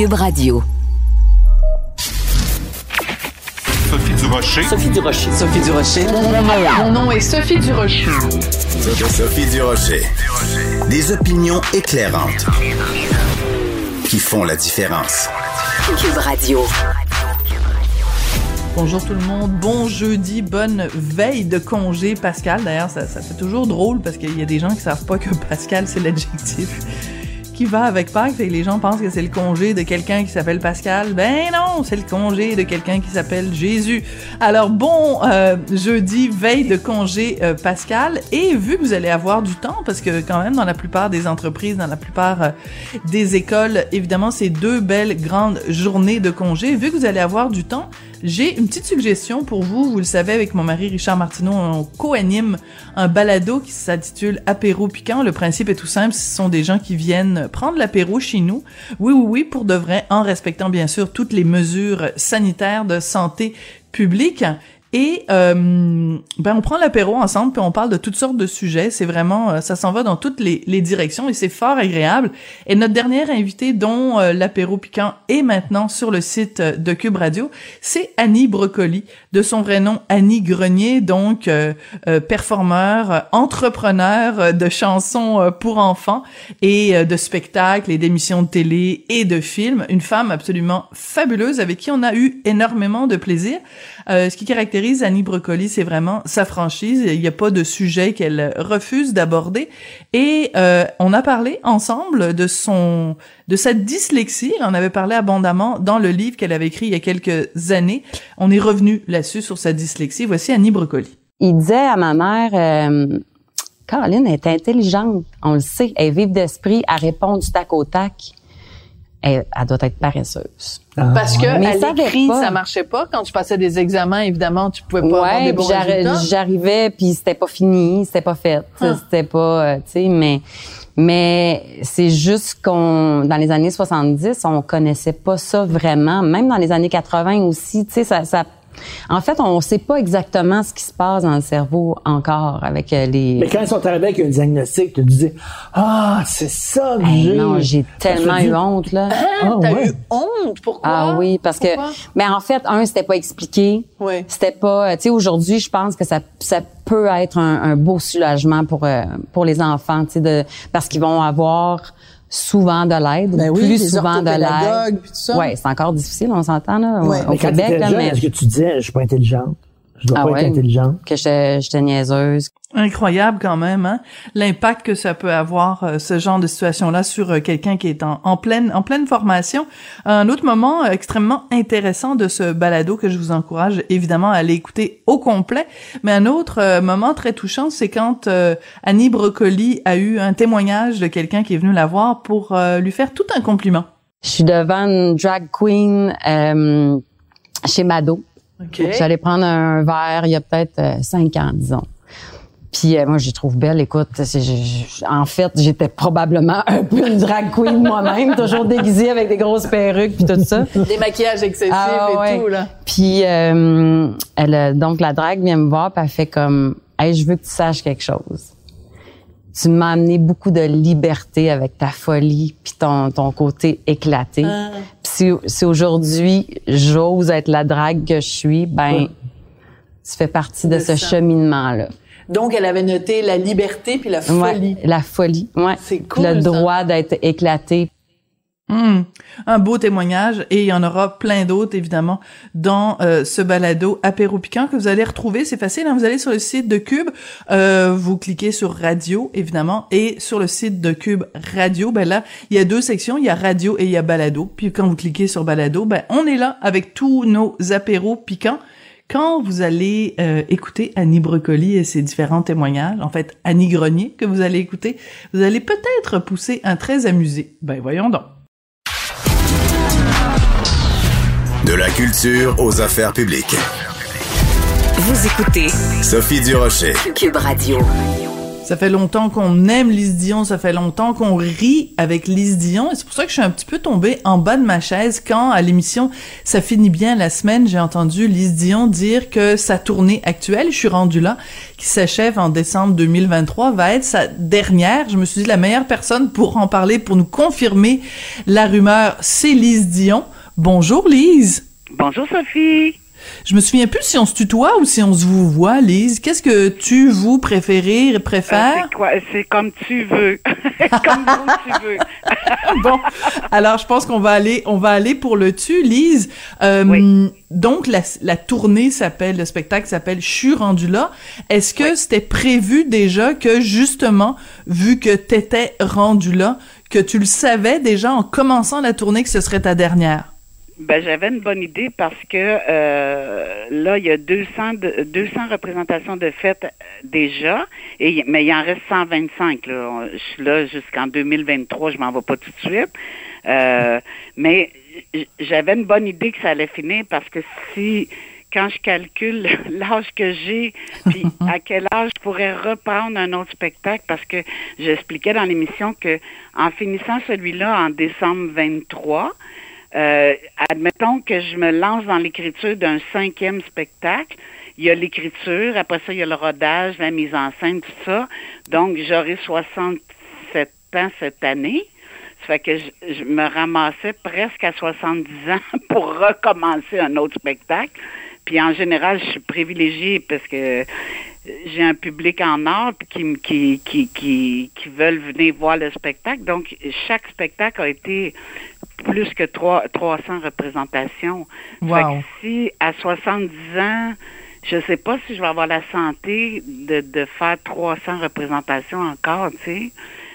Cube Radio. Sophie Durocher. Sophie Durocher. Sophie Durocher. Mon nom est Sophie Durocher. Sophie Durocher. Des opinions éclairantes qui font la différence. Cube Radio. Bonjour tout le monde, bon jeudi, bonne veille de congé Pascal. D'ailleurs, ça, ça fait toujours drôle parce qu'il y a des gens qui savent pas que Pascal c'est l'adjectif va avec Pâques. Que les gens pensent que c'est le congé de quelqu'un qui s'appelle Pascal. Ben non, c'est le congé de quelqu'un qui s'appelle Jésus. Alors bon euh, jeudi, veille de congé euh, Pascal. Et vu que vous allez avoir du temps, parce que quand même dans la plupart des entreprises, dans la plupart euh, des écoles, évidemment, c'est deux belles grandes journées de congé. Vu que vous allez avoir du temps, j'ai une petite suggestion pour vous. Vous le savez, avec mon mari Richard Martineau, on co-anime un balado qui s'intitule Apéro piquant. Le principe est tout simple. Ce sont des gens qui viennent prendre l'apéro chez nous. Oui, oui, oui, pour de vrai, en respectant bien sûr toutes les mesures sanitaires de santé publique. Et euh, ben on prend l'apéro ensemble puis on parle de toutes sortes de sujets. C'est vraiment euh, ça s'en va dans toutes les, directions et c'est fort agréable. Et notre dernière invitée dont euh, l'apéro piquant est maintenant sur le site euh, de Cube Radio, c'est Annie Brocoli, de son vrai nom Annie Grenier, donc performeur, entrepreneur de chansons pour enfants et de spectacles et d'émissions de télé et de films. Une femme absolument fabuleuse avec qui on a eu énormément de plaisir. ce qui caractérise Annie Brocoli, c'est vraiment sa franchise. Il n'y a pas de sujet qu'elle refuse d'aborder. Et euh, on a parlé ensemble de son, de sa dyslexie. On avait parlé abondamment dans le livre qu'elle avait écrit il y a quelques années. On est revenu là-dessus sur sa dyslexie. Voici Annie Brocoli. Il disait à ma mère. Euh... Caroline est intelligente, on le sait, elle est vive d'esprit, elle répond du tac au tac. Elle, elle doit être paresseuse. Parce que Mais à ça l'écrit, pas. ça marchait pas. Quand tu passais des examens, évidemment, tu pouvais pas avoir Ouais, des puis bons j'arri- résultats. j'arrivais puis c'était pas fini, c'était pas fait, Ah. c'était pas, euh, tu sais, mais mais c'est juste qu'on dans les années 70, on connaissait pas ça vraiment, même dans les années 80 aussi, tu sais, ça, ça en fait, on sait pas exactement ce qui se passe dans le cerveau encore avec euh, les Mais quand ils sont arrivés avec un diagnostic, tu te dis Ah, c'est ça que Hey, j'ai. non, j'ai tellement eu honte là. Ah, T'as ouais. eu honte? Pourquoi? Ah oui, parce que mais en fait un c'était pas expliqué. Oui. C'était pas tu sais aujourd'hui, je pense que ça ça peut être un, un beau soulagement pour euh, pour les enfants, tu sais parce qu'ils vont avoir souvent de l'aide, Ben oui, plus des souvent de l'aide. puis tout ça. Ouais, c'est encore difficile, on s'entend là Ouais. au Mais Québec étais là, jeune, mais est-ce que tu disais Je suis pas intelligente? Je dois Ah pas ouais? être intelligente que j'étais j'étais niaiseuse. Incroyable quand même, hein? l'impact que ça peut avoir euh, ce genre de situation-là sur euh, quelqu'un qui est en, en pleine en pleine formation. Un autre moment euh, extrêmement intéressant de ce balado que je vous encourage évidemment à aller écouter au complet, mais un autre euh, moment très touchant, c'est quand euh, Annie Brocoli a eu un témoignage de quelqu'un qui est venu la voir pour euh, lui faire tout un compliment. Je suis devant une drag queen euh, chez Mado. Ok. J'allais prendre un verre il y a peut-être euh, cinq ans, disons. Puis euh, moi, je les trouve belle. Écoute, je- je- en fait, j'étais probablement un peu une drag queen moi-même, toujours déguisée avec des grosses perruques puis tout ça. Des maquillages excessifs Ah, et ouais. tout là. Puis euh, elle, euh, donc la drague vient me voir, puis elle fait comme, hey, je veux que tu saches quelque chose. Tu m'as amené beaucoup de liberté avec ta folie puis ton ton côté éclaté. Ah. Puis si, si aujourd'hui j'ose être la drague que je suis, ben tu fais partie de, De ce cheminement là. Donc elle avait noté la liberté puis la Ouais, folie. la folie, ouais. C'est cool, Le ça. droit d'être éclaté. Hmm. Un beau témoignage et il y en aura plein d'autres évidemment dans euh, ce balado apéro piquant que vous allez retrouver. C'est facile, hein, vous allez sur le site de Cube, euh, vous cliquez sur radio évidemment et sur le site de Cube Radio, ben là il y a deux sections, il y a radio et il y a balado. Puis quand vous cliquez sur balado, ben on est là avec tous nos apéros piquants. Quand vous allez euh, écouter Annie Brocoli et ses différents témoignages, en fait Annie Grenier que vous allez écouter, vous allez peut-être pousser un très amusé. Ben voyons donc. De la culture aux affaires publiques. Vous écoutez Sophie Durocher. Cube Radio. Ça fait longtemps qu'on aime Lise Dion, ça fait longtemps qu'on rit avec Lise Dion, et c'est pour ça que je suis un petit peu tombée en bas de ma chaise quand, à l'émission Ça finit bien la semaine, j'ai entendu Lise Dion dire que sa tournée actuelle, je suis rendue là, qui s'achève en décembre 2023, va être sa dernière. Je me suis dit, la meilleure personne pour en parler, pour nous confirmer la rumeur, c'est Lise Dion. Bonjour Lise. Bonjour Sophie. Je me souviens plus si on se tutoie ou si on se vous voit, Lise. Qu'est-ce que tu, vous, préférez, préfères? c'est quoi? C'est comme tu veux. comme tu veux. bon. Alors, je pense qu'on va aller, on va aller pour le tu, Lise. Euh, donc, la, la tournée s'appelle, le spectacle s'appelle Je suis rendu là. Est-ce que c'était prévu déjà que, justement, vu que t'étais rendu là, que tu le savais déjà en commençant la tournée que ce serait ta dernière? Ben, j'avais une bonne idée parce que euh, là, il y a 200, de, 200 représentations de fêtes déjà, et, mais il en reste 125. Là. Je suis là jusqu'en 2023, je m'en vais pas tout de suite. Euh, mais j'avais une bonne idée que ça allait finir parce que si quand je calcule l'âge que j'ai, puis à quel âge je pourrais reprendre un autre spectacle, parce que j'expliquais dans l'émission que en finissant celui-là en décembre 23, euh, admettons que je me lance dans l'écriture d'un cinquième spectacle. Il y a l'écriture, après ça, il y a le rodage, la mise en scène, tout ça. Donc, j'aurai 67 ans cette année. Ça fait que je, me ramassais presque à 70 ans pour recommencer un autre spectacle. Puis en général, je suis privilégiée parce que j'ai un public en or qui, qui, qui, qui, qui veulent venir voir le spectacle. Donc, chaque spectacle a été plus que 3, 300 représentations. Wow. si à 70 ans, je sais pas si je vais avoir la santé de, de faire 300 représentations encore, tu sais.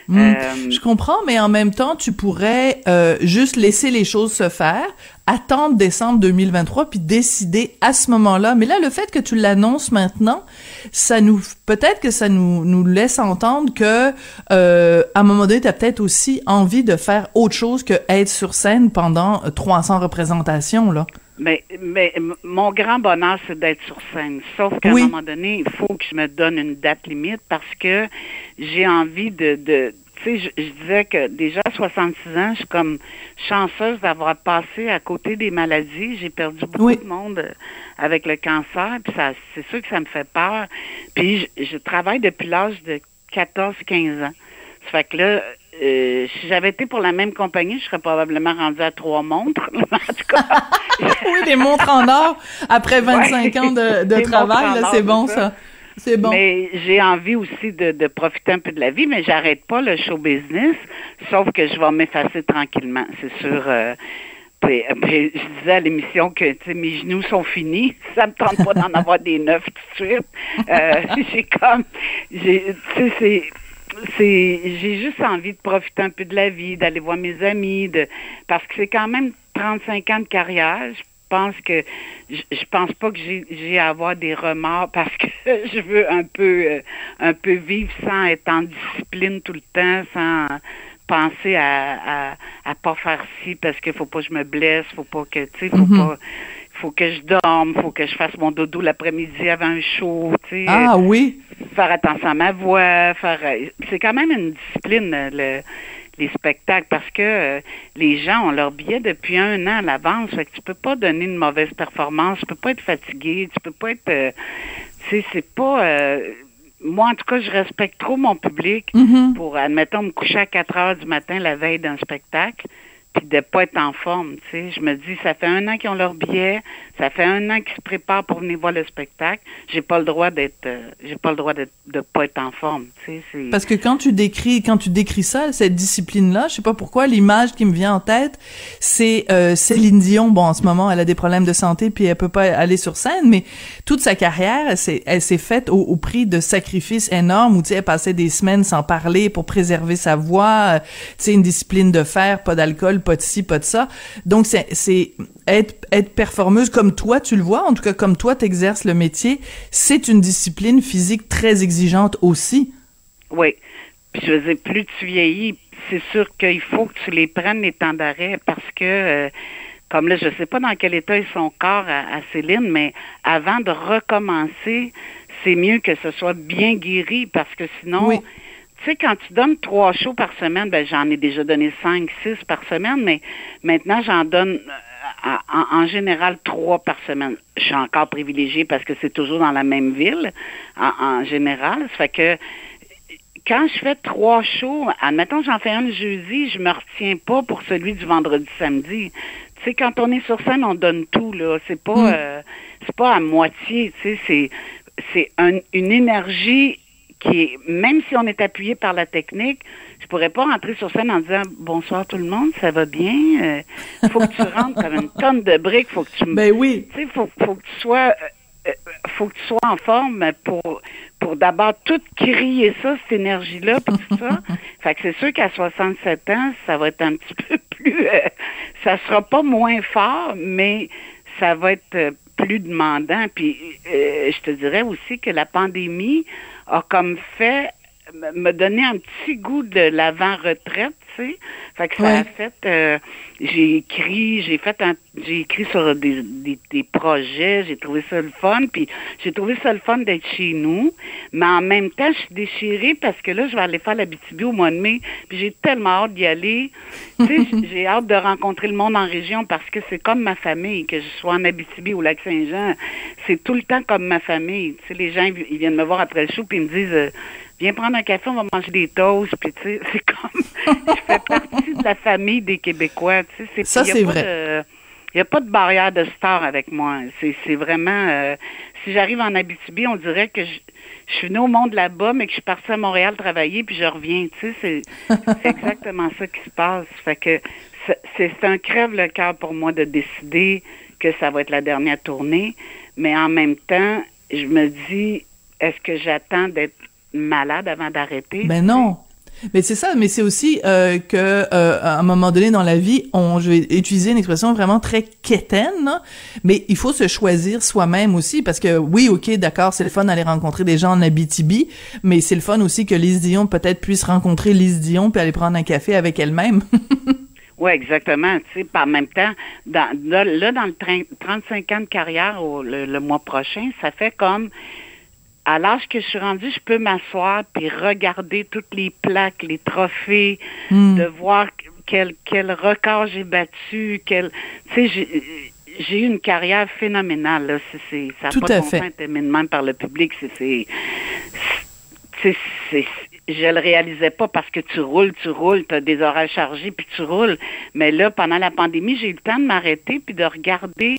Hmm. Euh, je comprends, mais en même temps, tu pourrais euh, juste laisser les choses se faire, attendre décembre 2023 puis décider à ce moment-là. Mais là, le fait que tu l'annonces maintenant, ça nous peut-être que ça nous nous laisse entendre que euh, à un moment donné, tu as peut-être aussi envie de faire autre chose que être sur scène pendant 300 représentations là. Mais, mais mon grand bonheur, c'est d'être sur scène. Sauf qu'à un moment donné, il faut que je me donne une date limite parce que j'ai envie de, de tu sais, je, disais que déjà à 66 ans, je suis comme chanceuse d'avoir passé à côté des maladies. J'ai perdu beaucoup de monde avec le cancer, puis ça, c'est sûr que ça me fait peur. Puis je, je travaille depuis l'âge de 14-15 ans. Ça fait que là, euh, si j'avais été pour la même compagnie, je serais probablement rendue à trois montres. en tout cas. oui, des montres en or après 25 ans de, travail, c'est bon ça. C'est bon. Mais j'ai envie aussi de, profiter un peu de la vie, mais j'arrête pas le show business, sauf que je vais m'effacer tranquillement, c'est sûr. Euh, je disais à l'émission que mes genoux sont finis. Ça me tente pas d'en avoir des neufs tout de suite. Euh, j'ai comme, j'ai, c'est c'est j'ai juste envie de profiter un peu de la vie, d'aller voir mes amis, de parce que c'est quand même 35 ans de carrière. Je pense que je, pense pas que j'ai à avoir des remords parce que je veux un peu euh, un peu vivre sans être en discipline tout le temps, sans penser à, à, à pas faire ci parce qu'il faut pas que je me blesse, faut pas que tu sais, faut mm-hmm. pas faut que je dorme, faut que je fasse mon dodo l'après-midi avant un show, tu sais. Ah oui. Faire attention à ma voix, faire. Euh, c'est quand même une discipline le, les spectacles parce que euh, les gens ont leur billet depuis un an à l'avance, fait que tu peux pas donner une mauvaise performance, tu peux pas être fatigué, tu peux pas être. Euh, tu sais, c'est pas. moi, en tout cas, je respecte trop mon public mm-hmm. pour, admettons, me coucher à 4 heures du matin la veille d'un spectacle puis de pas être en forme, tu sais. Je me dis, ça fait un an qu'ils ont leur billet, ça fait un an qu'ils se préparent pour venir voir le spectacle. J'ai pas le droit d'être, euh, j'ai pas le droit de de pas être en forme, tu sais. Parce que quand tu décris, quand tu décris ça, cette discipline-là, je sais pas pourquoi, l'image qui me vient en tête, c'est euh, Céline Dion. Bon, en ce moment, elle a des problèmes de santé, puis elle peut pas aller sur scène, mais toute sa carrière, elle s'est, faite au, au, prix de sacrifices énormes, où tu sais, elle passait des semaines sans parler pour préserver sa voix, euh, tu sais, une discipline de fer, pas d'alcool, pas de ci, pas de ça. Donc, c'est être, être performeuse comme toi, tu le vois, en tout cas, comme toi, t'exerces le métier, c'est une discipline physique très exigeante aussi. Oui. Puis, je veux dire, plus tu vieillis, c'est sûr qu'il faut que tu les prennes, les temps d'arrêt, parce que... Euh, comme là, je sais pas dans quel état est son corps à, Céline, mais avant de recommencer, c'est mieux que ce soit bien guéri parce que sinon, Oui. tu sais, quand tu donnes trois shows par semaine, ben j'en ai déjà donné cinq, six par semaine, mais maintenant j'en donne en, en général trois par semaine. Je suis encore privilégiée parce que c'est toujours dans la même ville, en, en général. Ça fait que quand je fais trois shows, admettons j'en fais un le jeudi, je me retiens pas pour celui du vendredi samedi. Tu sais, quand on est sur scène, on donne tout, là. C'est pas Mm. euh, c'est pas à moitié, tu sais, c'est c'est un- une énergie qui est même si on est appuyé par la technique, je pourrais pas rentrer sur scène en disant bonsoir tout le monde, ça va bien. Euh, faut que tu rentres comme une tonne de briques, faut que tu Ben oui. tu sais, faut, faut que tu sois, euh, euh, faut que tu sois en forme pour, pour d'abord tout crier ça, cette énergie-là, puis tout ça. fait que c'est sûr qu'à 67 ans, ça va être un petit peu plus, euh, ça sera pas moins fort, mais ça va être plus demandant. Puis, euh, je te dirais aussi que la pandémie a comme fait me- donner un petit goût de l'avant-retraite, tu sais. Fait que ça Ouais. a fait, euh, j'ai écrit, j'ai fait un, j'ai écrit sur des, des, des projets, j'ai trouvé ça le fun, puis j'ai trouvé ça le fun d'être chez nous, mais en même temps, je suis déchirée parce que là, je vais aller faire la BTB au mois de mai, puis j'ai tellement hâte d'y aller. tu sais, j'ai hâte de rencontrer le monde en région parce que c'est comme ma famille, que je sois en Abitibi ou au Lac-Saint-Jean, c'est tout le temps comme ma famille. Tu sais, les gens, ils ils viennent me voir après le show, puis ils me disent... euh, Viens prendre un café, on va manger des toasts, puis tu sais, c'est comme, je fais partie de la famille des Québécois, tu sais. c'est- Ça, vrai. de- Il n'y a pas de barrière de star avec moi. C'est vraiment... euh, si j'arrive en Abitibi, on dirait que je, je suis venue au monde là-bas, mais que je suis partie à Montréal travailler, puis je reviens. Tu sais, c'est c'est exactement ça qui se passe. Fait que c'est- c'est c'est un crève-le-cœur pour moi de décider que ça va être la dernière tournée. Mais en même temps, je me dis, est-ce que j'attends d'être malade avant d'arrêter? Ben non. Mais c'est ça, mais c'est aussi euh, que euh, à un moment donné dans la vie, on, je vais utiliser une expression vraiment très quétaine, là, mais il faut se choisir soi-même aussi parce que oui, ok, d'accord, c'est le fun d'aller rencontrer des gens en Abitibi, mais c'est le fun aussi que Lise Dion peut-être puisse rencontrer Lise Dion puis aller prendre un café avec elle-même. Oui, exactement. Tu sais, par même temps, dans, là, là, dans le train- 35 ans de carrière au- le, le mois prochain, ça fait comme à l'âge que je suis rendue, je peux m'asseoir puis regarder toutes les plaques, les trophées, Hmm. de voir quel quel record j'ai battu, quel tu sais j'ai eu une carrière phénoménale là, ça a Tout pas de de même par le public, c'est c'est c'est c'est- je le réalisais pas parce que tu roules, tu roules, tu as des horaires chargés puis tu roules. Mais là, pendant la pandémie, j'ai eu le temps de m'arrêter puis de regarder,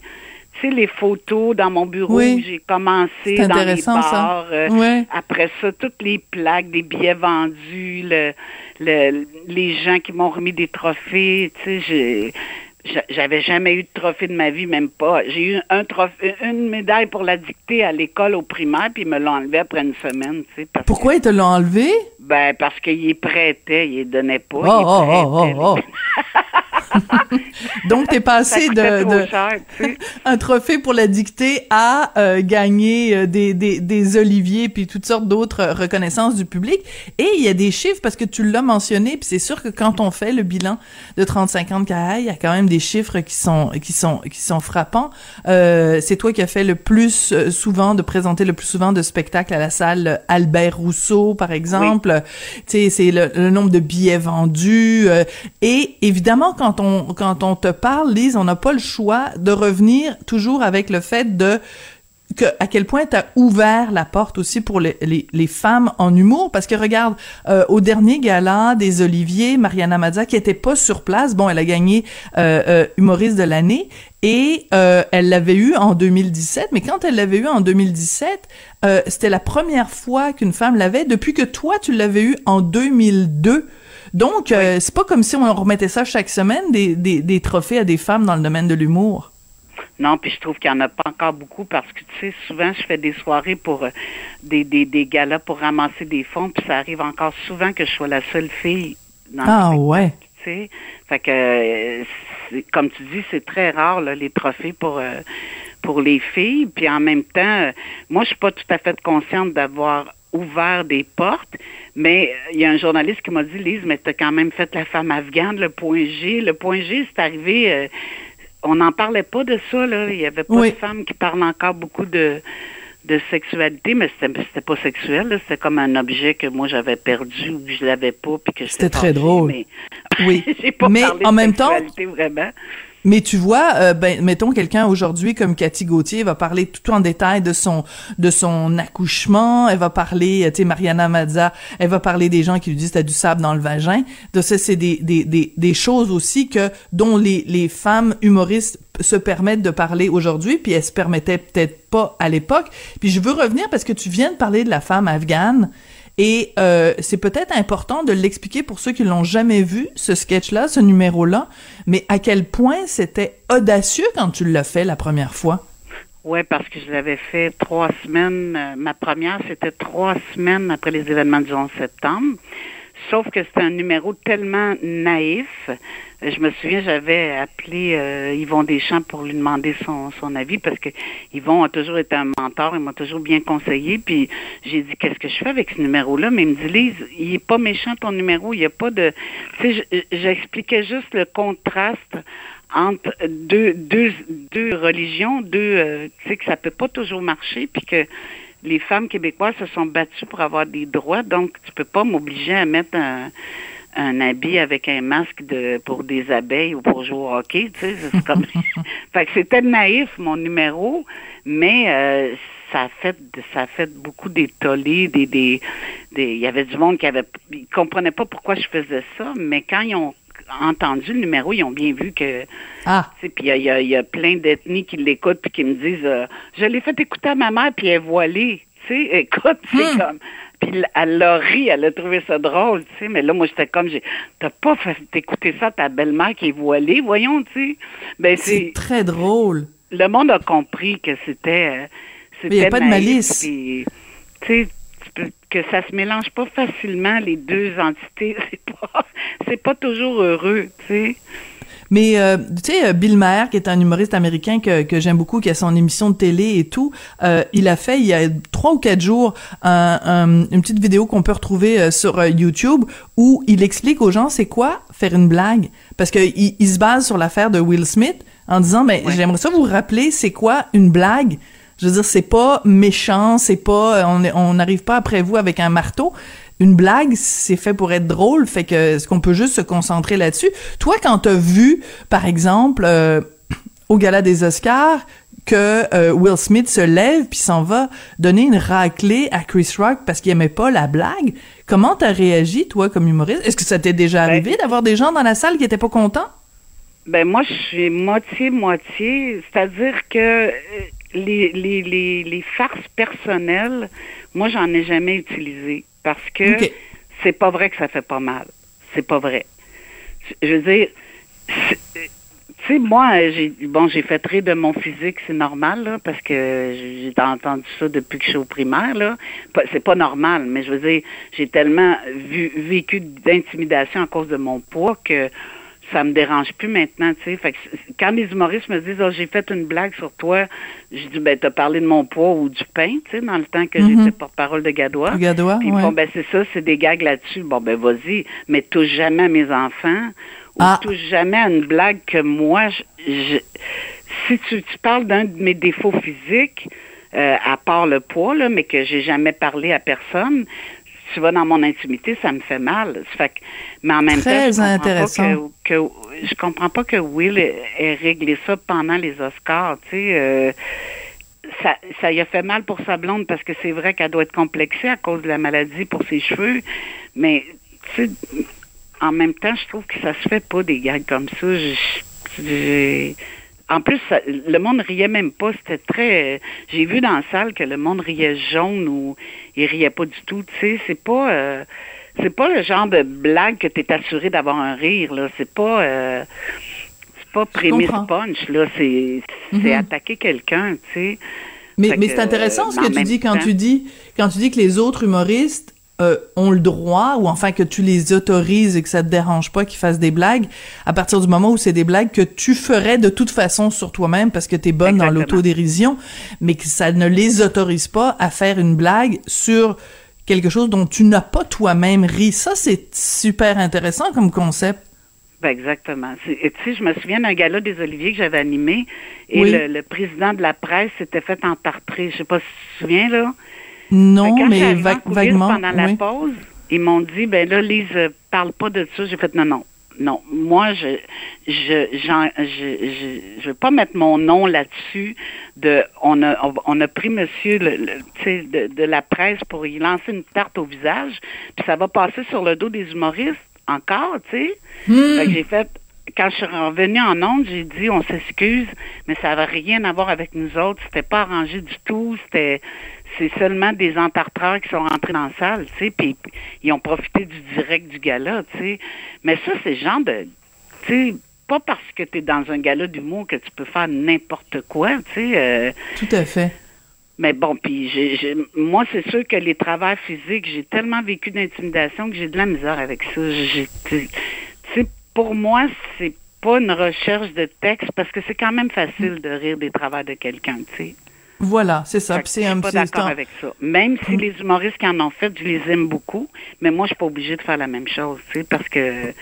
tu sais, les photos dans mon bureau Oui. où j'ai commencé dans les ça. bars. euh. Après ça, toutes les plaques, des billets vendus, le, le- les gens qui m'ont remis des trophées, tu sais, j'avais jamais eu de trophée de ma vie, même pas. J'ai eu un trophée, une médaille pour la dictée à l'école au primaire, puis ils me l'ont enlevé après une semaine, tu sais. parce Pourquoi ils te l'ont enlevé? Ben, parce qu'ils prêtaient, ils les donnaient pas. Oh, oh, oh, oh, oh. Donc t'es passé de, de cher, un trophée pour la dictée à euh, gagner euh, des, des, des oliviers puis toutes sortes d'autres reconnaissances du public. Et il y a des chiffres parce que tu l'as mentionné, puis c'est sûr que quand on fait le bilan de 35 ans de carrière, il y a quand même des chiffres qui sont qui sont qui sont frappants. Euh, c'est toi qui as fait le plus souvent de présenter le plus souvent de spectacles à la salle Albert Rousseau par exemple. Sais, c'est le, le nombre de billets vendus euh, et évidemment quand on quand on te parle, Lise, on n'a pas le choix de revenir toujours avec le fait de que à quel point tu as ouvert la porte aussi pour les, les, les femmes en humour? Parce que regarde euh, au dernier gala des Oliviers Mariana Mazza qui était pas sur place bon elle a gagné euh, euh, humoriste de l'année et euh, elle l'avait eu en 2017 mais quand elle l'avait eu en 2017 euh, c'était la première fois qu'une femme l'avait. Depuis que toi tu l'avais eu en 2002 donc euh, c'est pas comme si on remettait ça chaque semaine des, des, des trophées à des femmes dans le domaine de l'humour Non, puis je trouve qu'il n'y en a pas encore beaucoup parce que, tu sais, souvent, je fais des soirées pour euh, des, des, des galas pour ramasser des fonds, puis ça arrive encore souvent que je sois la seule fille dans le ah ouais tu sais. Fait que, euh, c'est- comme tu dis, c'est très rare, là, les trophées pour, euh, pour les filles. Puis en même temps, euh, moi, je suis pas tout à fait consciente d'avoir ouvert des portes, mais euh, il y a un journaliste qui m'a dit, Lise, mais tu as quand même fait la femme afghane, le point G. Le point G, c'est arrivé... euh, on n'en parlait pas de ça, là. Il y avait pas Oui. de femmes qui parlent encore beaucoup de de sexualité, mais c'était pas sexuel. C'était comme un objet que moi j'avais perdu ou que je l'avais pas, puis que C'était très drôle. Mais Oui. pas Mais parlé en de même temps- vraiment. Mais tu vois, euh, ben, mettons quelqu'un aujourd'hui comme Cathy Gauthier va parler tout en détail de son de son accouchement. Elle va parler, euh, tu sais, Mariana Mazza, elle va parler des gens qui lui disent t'as du sable dans le vagin. De ça, c'est des, des, des, des choses aussi que dont les, les femmes humoristes se permettent de parler aujourd'hui, puis elles se permettaient peut-être pas à l'époque. Puis je veux revenir parce que tu viens de parler de la femme afghane. Et euh, c'est peut-être important de l'expliquer pour ceux qui l'ont jamais vu, ce sketch-là, ce numéro-là, mais à quel point c'était audacieux quand tu l'as fait la première fois? Oui, parce que je l'avais fait trois semaines. euh, ma première, c'était trois semaines après les événements du 11 septembre. Sauf que c'était un numéro tellement naïf. Je me souviens, j'avais appelé euh, Yvon Deschamps pour lui demander son, son avis parce que Yvon a toujours été un mentor, il m'a toujours bien conseillé. Puis j'ai dit qu'est-ce que je fais avec ce numéro-là, mais il me dit Lise, il est pas méchant ton numéro, il n'y a pas de. Tu sais, je- j'expliquais juste le contraste entre deux, deux, deux religions, deux, euh, tu sais, que ça peut pas toujours marcher, puis que les femmes québécoises se sont battues pour avoir des droits, donc tu peux pas m'obliger à mettre un, un habit avec un masque de pour des abeilles ou pour jouer au hockey, tu sais, c'est comme... fait que c'était naïf, mon numéro, mais euh, ça a fait ça a fait beaucoup des des des il y avait du monde qui avait ils comprenaient pas pourquoi je faisais ça, mais quand ils ont entendu le numéro, ils ont bien vu que Ah, puis il y a, il y a- il y a plein d'ethnies qui l'écoutent puis qui me disent euh, je l'ai fait écouter à ma mère puis elle est voilée. Tu sais, écoute, c'est comme puis elle l'a ri, elle a trouvé ça drôle, tu sais, mais là moi j'étais comme j'ai t'as pas fait écouter ça à ta belle-mère qui est voilée, voyons, tu sais. Ben c'est très drôle. le monde a compris que c'était euh, c'était Mais y a pas de malice. tu sais que ça se mélange pas facilement les deux entités, c'est pas c'est pas toujours heureux, tu sais. Mais euh, tu sais, euh, Bill Maher, qui est un humoriste américain que, que j'aime beaucoup, qui a son émission de télé et tout, euh, il a fait il y a trois ou quatre jours un- un- une petite vidéo qu'on peut retrouver euh, sur YouTube où il explique aux gens c'est quoi faire une blague, parce que il, il se base sur l'affaire de Will Smith en disant ben Ouais. j'aimerais ça vous rappeler c'est quoi une blague. Je veux dire c'est pas méchant, c'est pas on est- on n'arrive pas après vous avec un marteau une blague, c'est fait pour être drôle, fait que est-ce qu'on peut juste se concentrer là-dessus? Toi, quand t'as vu, par exemple, euh, au gala des Oscars, que euh, Will Smith se lève puis s'en va donner une raclée à Chris Rock parce qu'il aimait pas la blague, comment t'as réagi, toi, comme humoriste? Est-ce que ça t'est déjà Ben, arrivé d'avoir des gens dans la salle qui étaient pas contents? Ben moi, je suis moitié-moitié. C'est-à-dire que euh, les, les, les, les farces personnelles, moi, j'en ai jamais utilisé. Parce que c'est pas vrai que ça fait pas mal. C'est pas vrai. Je veux dire, tu sais, moi, j'ai bon, j'ai fait rire de mon physique, c'est normal, là, parce que j'ai entendu ça depuis que je suis au primaire, là. C'est pas normal, mais je veux dire, j'ai tellement vu, vécu d'intimidation à cause de mon poids que ça me dérange plus maintenant, tu sais. Fait que quand les humoristes me disent, oh, j'ai fait une blague sur toi, je dis, ben, t'as parlé de mon poids ou du pain, tu sais, dans le temps que Mhm. j'étais porte-parole de Gadois. Gadois, Puis ouais. font, ben, c'est ça, c'est des gags là-dessus. Bon, ben, vas-y, mais touche jamais à mes enfants ou Ah. touche jamais à une blague que moi, je, je- si tu, tu parles d'un de mes défauts physiques, euh, à part le poids, là, mais que j'ai jamais parlé à personne, tu vas dans mon intimité, ça me fait mal. Fait que- mais en même Très temps, je comprends intéressant. pas que, que- je comprends pas que Will ait, ait réglé ça pendant les Oscars, tu sais. euh, ça, ça y a fait mal pour sa blonde parce que c'est vrai qu'elle doit être complexée à cause de la maladie pour ses cheveux. Mais, tu sais, en même temps, je trouve que ça se fait pas des gags comme ça. Je- en plus, ça- le monde riait même pas. C'était très. J'ai vu dans la salle que le monde riait jaune ou il riait pas du tout. Tu sais, c'est pas. euh, c'est pas le genre de blague que tu es assuré d'avoir un rire. Là, c'est pas. euh, c'est pas prémisse punch. Là, c'est c'est Mhm. attaquer quelqu'un. Tu sais. Mais, mais c'est intéressant ce mais que tu dis quand tu dis quand tu dis que les autres humoristes euh, ont le droit ou enfin que tu les autorises et que ça te dérange pas qu'ils fassent des blagues à partir du moment où c'est des blagues que tu ferais de toute façon sur toi-même parce que tu es bonne dans l'autodérision mais que ça ne les autorise pas à faire une blague sur quelque chose dont tu n'as pas toi-même ri. Ça c'est super intéressant comme concept. Ben exactement. Et Tu sais, je me souviens d'un gala des Oliviers que j'avais animé et Oui. le, le président de la presse s'était fait entartrer. Je sais pas si tu te souviens, là? Non, quand mais va- vaguement. Pendant la pause, ils m'ont dit, ben là, Lise, euh, parle pas de ça. J'ai fait, non, non. Non, moi, je je je, je, je veux pas mettre mon nom là-dessus. De, on a on, a pris Monsieur le, de, de la presse pour y lancer une tarte au visage, puis ça va passer sur le dos des humoristes encore, tu sais. Fait que j'ai fait quand je suis revenue en onde, j'ai dit on s'excuse, mais ça n'avait rien à voir avec nous autres. C'était pas arrangé du tout. C'était c'est seulement des entartreurs qui sont rentrés dans la salle, tu sais, puis ils ont profité du direct du gala, tu sais. Mais ça, c'est genre de, tu sais, pas parce que tu es dans un gala d'humour que tu peux faire n'importe quoi, tu sais. euh, Tout à fait. mais bon, puis moi, c'est sûr que les travails physiques, j'ai tellement vécu d'intimidation que j'ai de la misère avec ça. J'ai, pour moi, c'est pas une recherche de texte parce que c'est quand même facile de rire des travails de quelqu'un, tu sais. Voilà, c'est ça. Je suis pas d'accord avec ça. Même si les humoristes qui en ont fait, je les aime beaucoup, mais moi, je suis pas obligée de faire la même chose, tu sais, parce que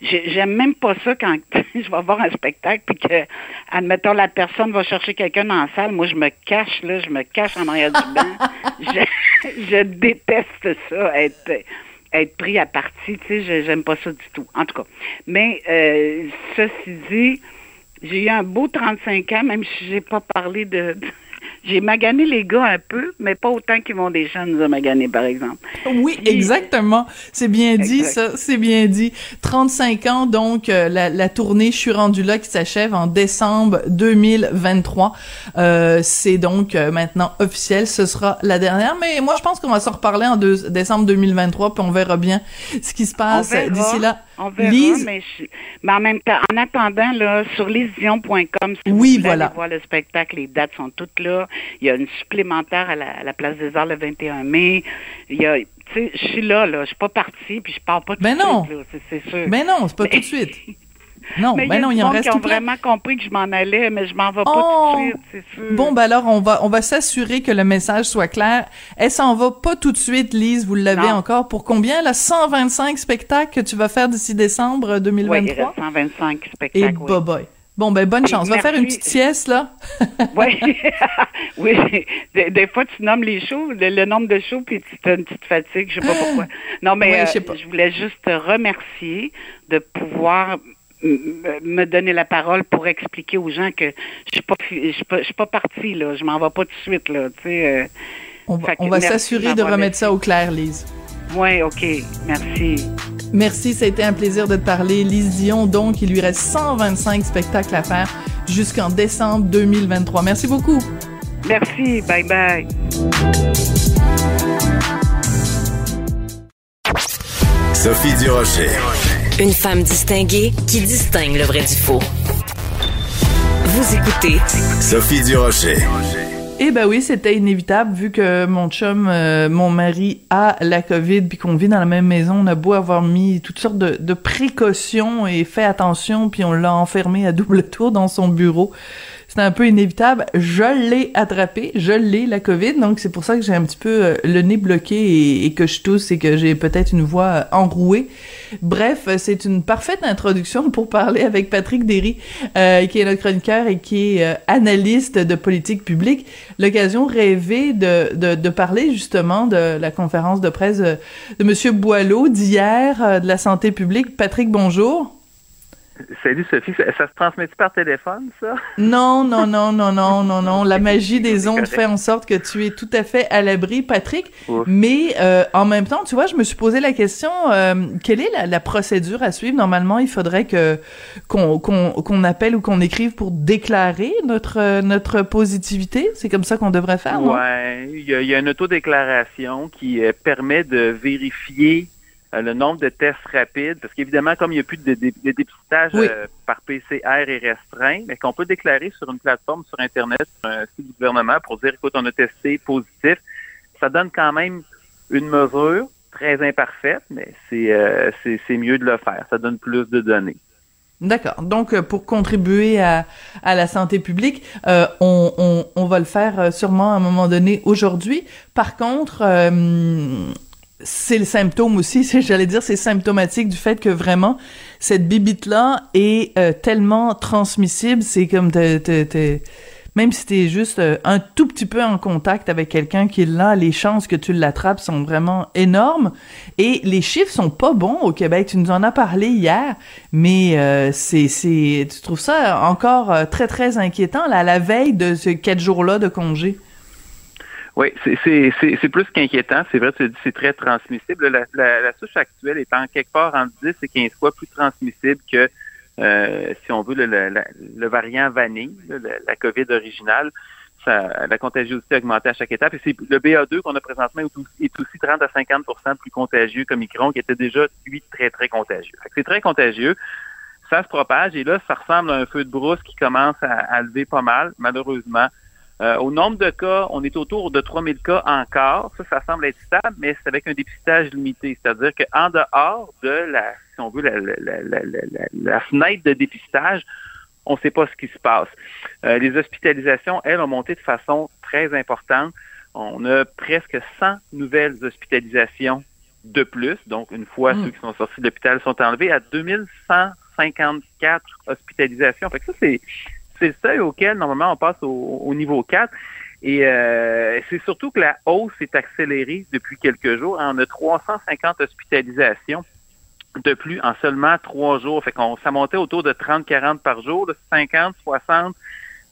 j'ai- j'aime même pas ça quand je vais voir un spectacle puis que, admettons, la personne va chercher quelqu'un dans la salle. Moi, je me cache, là, je me cache en arrière du banc. Je, je déteste ça, être être pris à partie, tu sais, j'aime pas ça du tout. En tout cas. Mais, euh, ceci dit, j'ai eu un beau 35 ans, même si j'ai pas parlé de... J'ai magané les gars un peu, mais pas autant qu'ils vont des gens nous a magané, par exemple. Oui, Puis- exactement. C'est bien dit, Exact. ça. C'est bien dit. 35 ans, donc, euh, la, la tournée Je suis rendu là qui s'achève en décembre 2023. Euh, c'est donc euh, maintenant officiel. Ce sera la dernière. Mais moi, je pense qu'on va s'en reparler en deux- décembre 2023, puis on verra bien ce qui se passe verra. d'ici là. On verra, Lise, mais, je- mais en même temps, en attendant, là, sur lesdion.com, si vous Oui, voulez voilà. aller voir le spectacle, les dates sont toutes là. Il y a une supplémentaire à la, à la Place des Arts le 21 mai. Il y a, tu sais, je suis là, là, je suis pas partie, puis je pars pas tout Ben de non. suite, là, c'est, c'est sûr. mais non, c'est pas Mais- tout de suite. Non, mais ben non, il il y en reste qui ont plein. vraiment compris que je m'en allais, mais je m'en vais pas Oh! tout de suite, c'est sûr. Bon, ben alors, on va, on va s'assurer que le message soit clair. Elle s'en va pas tout de suite, Lise. Vous l'avez encore pour combien? Là, 125 spectacles que tu vas faire d'ici décembre ouais, il 2023? reste 125 Et spectacles. oui. bye-bye. Bon, ben, bonne chance. Va faire une petite sieste, là. Oui, oui. Des, des fois, tu nommes les shows, le, le nombre de shows, puis tu as une petite fatigue, je sais pas pourquoi. Non, mais Ouais, euh, je sais pas. je voulais juste te remercier de pouvoir me donner la parole pour expliquer aux gens que je suis pas je suis pas, je suis pas partie là, je m'en vais pas tout de suite là, tu sais. euh. On va, on va s'assurer de remettre ça au clair, Lise. Ouais, ok, merci. Merci, ça a été un plaisir de te parler. Lise Dion, donc, il lui reste 125 spectacles à faire jusqu'en décembre 2023. Merci beaucoup. Merci, bye bye. Sophie Durocher. Une femme distinguée qui distingue le vrai du faux. Vous écoutez Sophie Durocher. Eh ben oui, c'était inévitable vu que mon chum, euh, mon mari a la COVID puis qu'on vit dans la même maison. On a beau avoir mis toutes sortes de, de précautions et fait attention puis on l'a enfermé à double tour dans son bureau. C'était un peu inévitable. Je l'ai attrapé, je l'ai la COVID, donc c'est pour ça que j'ai un petit peu euh, le nez bloqué et, que je tousse et que j'ai peut-être une voix euh, enrouée. Bref, euh, c'est une parfaite introduction pour parler avec Patrick Derry, qui est notre chroniqueur et qui est analyste de politique publique. L'occasion rêvée de, parler justement de la conférence de presse de, Monsieur Boileau d'hier de la santé publique. Patrick, bonjour. Salut Sophie, ça, ça se transmet-tu par téléphone, ça? Non, non, non, non, non, non, non. La magie des ondes fait en sorte que tu es tout à fait à l'abri, Patrick. Ouf. Mais euh, en même temps, tu vois, je me suis posé la question euh, quelle est la, la procédure à suivre? Normalement, il faudrait que qu'on qu'on qu'on appelle ou qu'on écrive pour déclarer notre euh, notre positivité. C'est comme ça qu'on devrait faire, non? Ouais, il y, y a une autodéclaration qui euh, permet de vérifier le nombre de tests rapides, parce qu'évidemment, comme il n'y a plus de, de- de dépistage Oui. euh, par PCR est restreint, mais qu'on peut déclarer sur une plateforme sur Internet, sur un site du gouvernement, pour dire, écoute, on a testé positif. Ça donne quand même une mesure très imparfaite, mais c'est euh, mieux de le faire. Ça donne plus de données. D'accord. Donc, euh, pour contribuer à, à la santé publique, euh, on, on, on va le faire euh, sûrement à un moment donné aujourd'hui. Par contre, euh, c'est le symptôme aussi, j'allais dire, c'est symptomatique du fait que vraiment cette bibite là est euh, tellement transmissible, c'est comme même si t'es juste euh, un tout petit peu en contact avec quelqu'un qui là, les chances que tu l'attrapes sont vraiment énormes. Et les chiffres sont pas bons au Québec. Tu nous en as parlé hier, mais euh, c'est, c'est, tu trouves ça encore très très inquiétant là, à la veille de ce quatre jours-là de congé? Oui, c'est plus qu'inquiétant. C'est vrai, tu c'est très transmissible. La, souche actuelle est en quelque part entre 10 et 15 fois plus transmissible que, euh, si on veut, le, variant vanille, la, COVID originale. Ça, la contagiosité a augmenté à chaque étape. Et c'est le BA2 qu'on a présentement est aussi, est aussi 30 à 50% plus contagieux que Micron, qui était déjà, lui, très, très contagieux. C'est très contagieux. Ça se propage et là, ça ressemble à un feu de brousse qui commence à, à lever pas mal, malheureusement. Euh, au nombre de cas, on est autour de 3000 cas encore. Ça, ça semble être stable, mais c'est avec un dépistage limité. C'est-à-dire qu'en dehors de la, si on veut, la, fenêtre de dépistage, on ne sait pas ce qui se passe. Euh, les hospitalisations, elles, ont monté de façon très importante. On a presque 100 nouvelles hospitalisations de plus. Donc, une fois hmm. ceux qui sont sortis de l'hôpital sont enlevés à 2154 hospitalisations. Fait que ça, c'est c'est le seuil auquel, normalement, on passe au, niveau 4. Et euh, c'est surtout que la hausse est accélérée depuis quelques jours. On a 350 hospitalisations de plus en seulement trois jours. Fait qu'on ça montait autour de 30-40 par jour, 50, 60.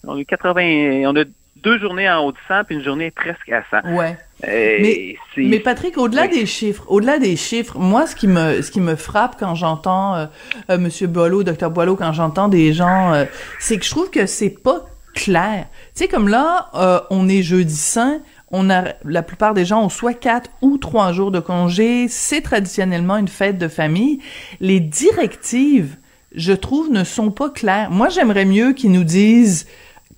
On a 80, on a deux journées en haut de 100 puis une journée presque à 100. Ouais. mais, mais, Patrick, au-delà des chiffres, au-delà des chiffres, moi, ce qui me, ce qui me frappe quand j'entends euh, euh Monsieur Boileau, Docteur Boileau, quand j'entends des gens, euh, c'est que je trouve que c'est pas clair. Tu sais, comme là, euh, on est jeudi saint, on a la plupart des gens ont soit quatre ou trois jours de congé. C'est traditionnellement une fête de famille. Les directives, je trouve, ne sont pas claires. Moi, j'aimerais mieux qu'ils nous disent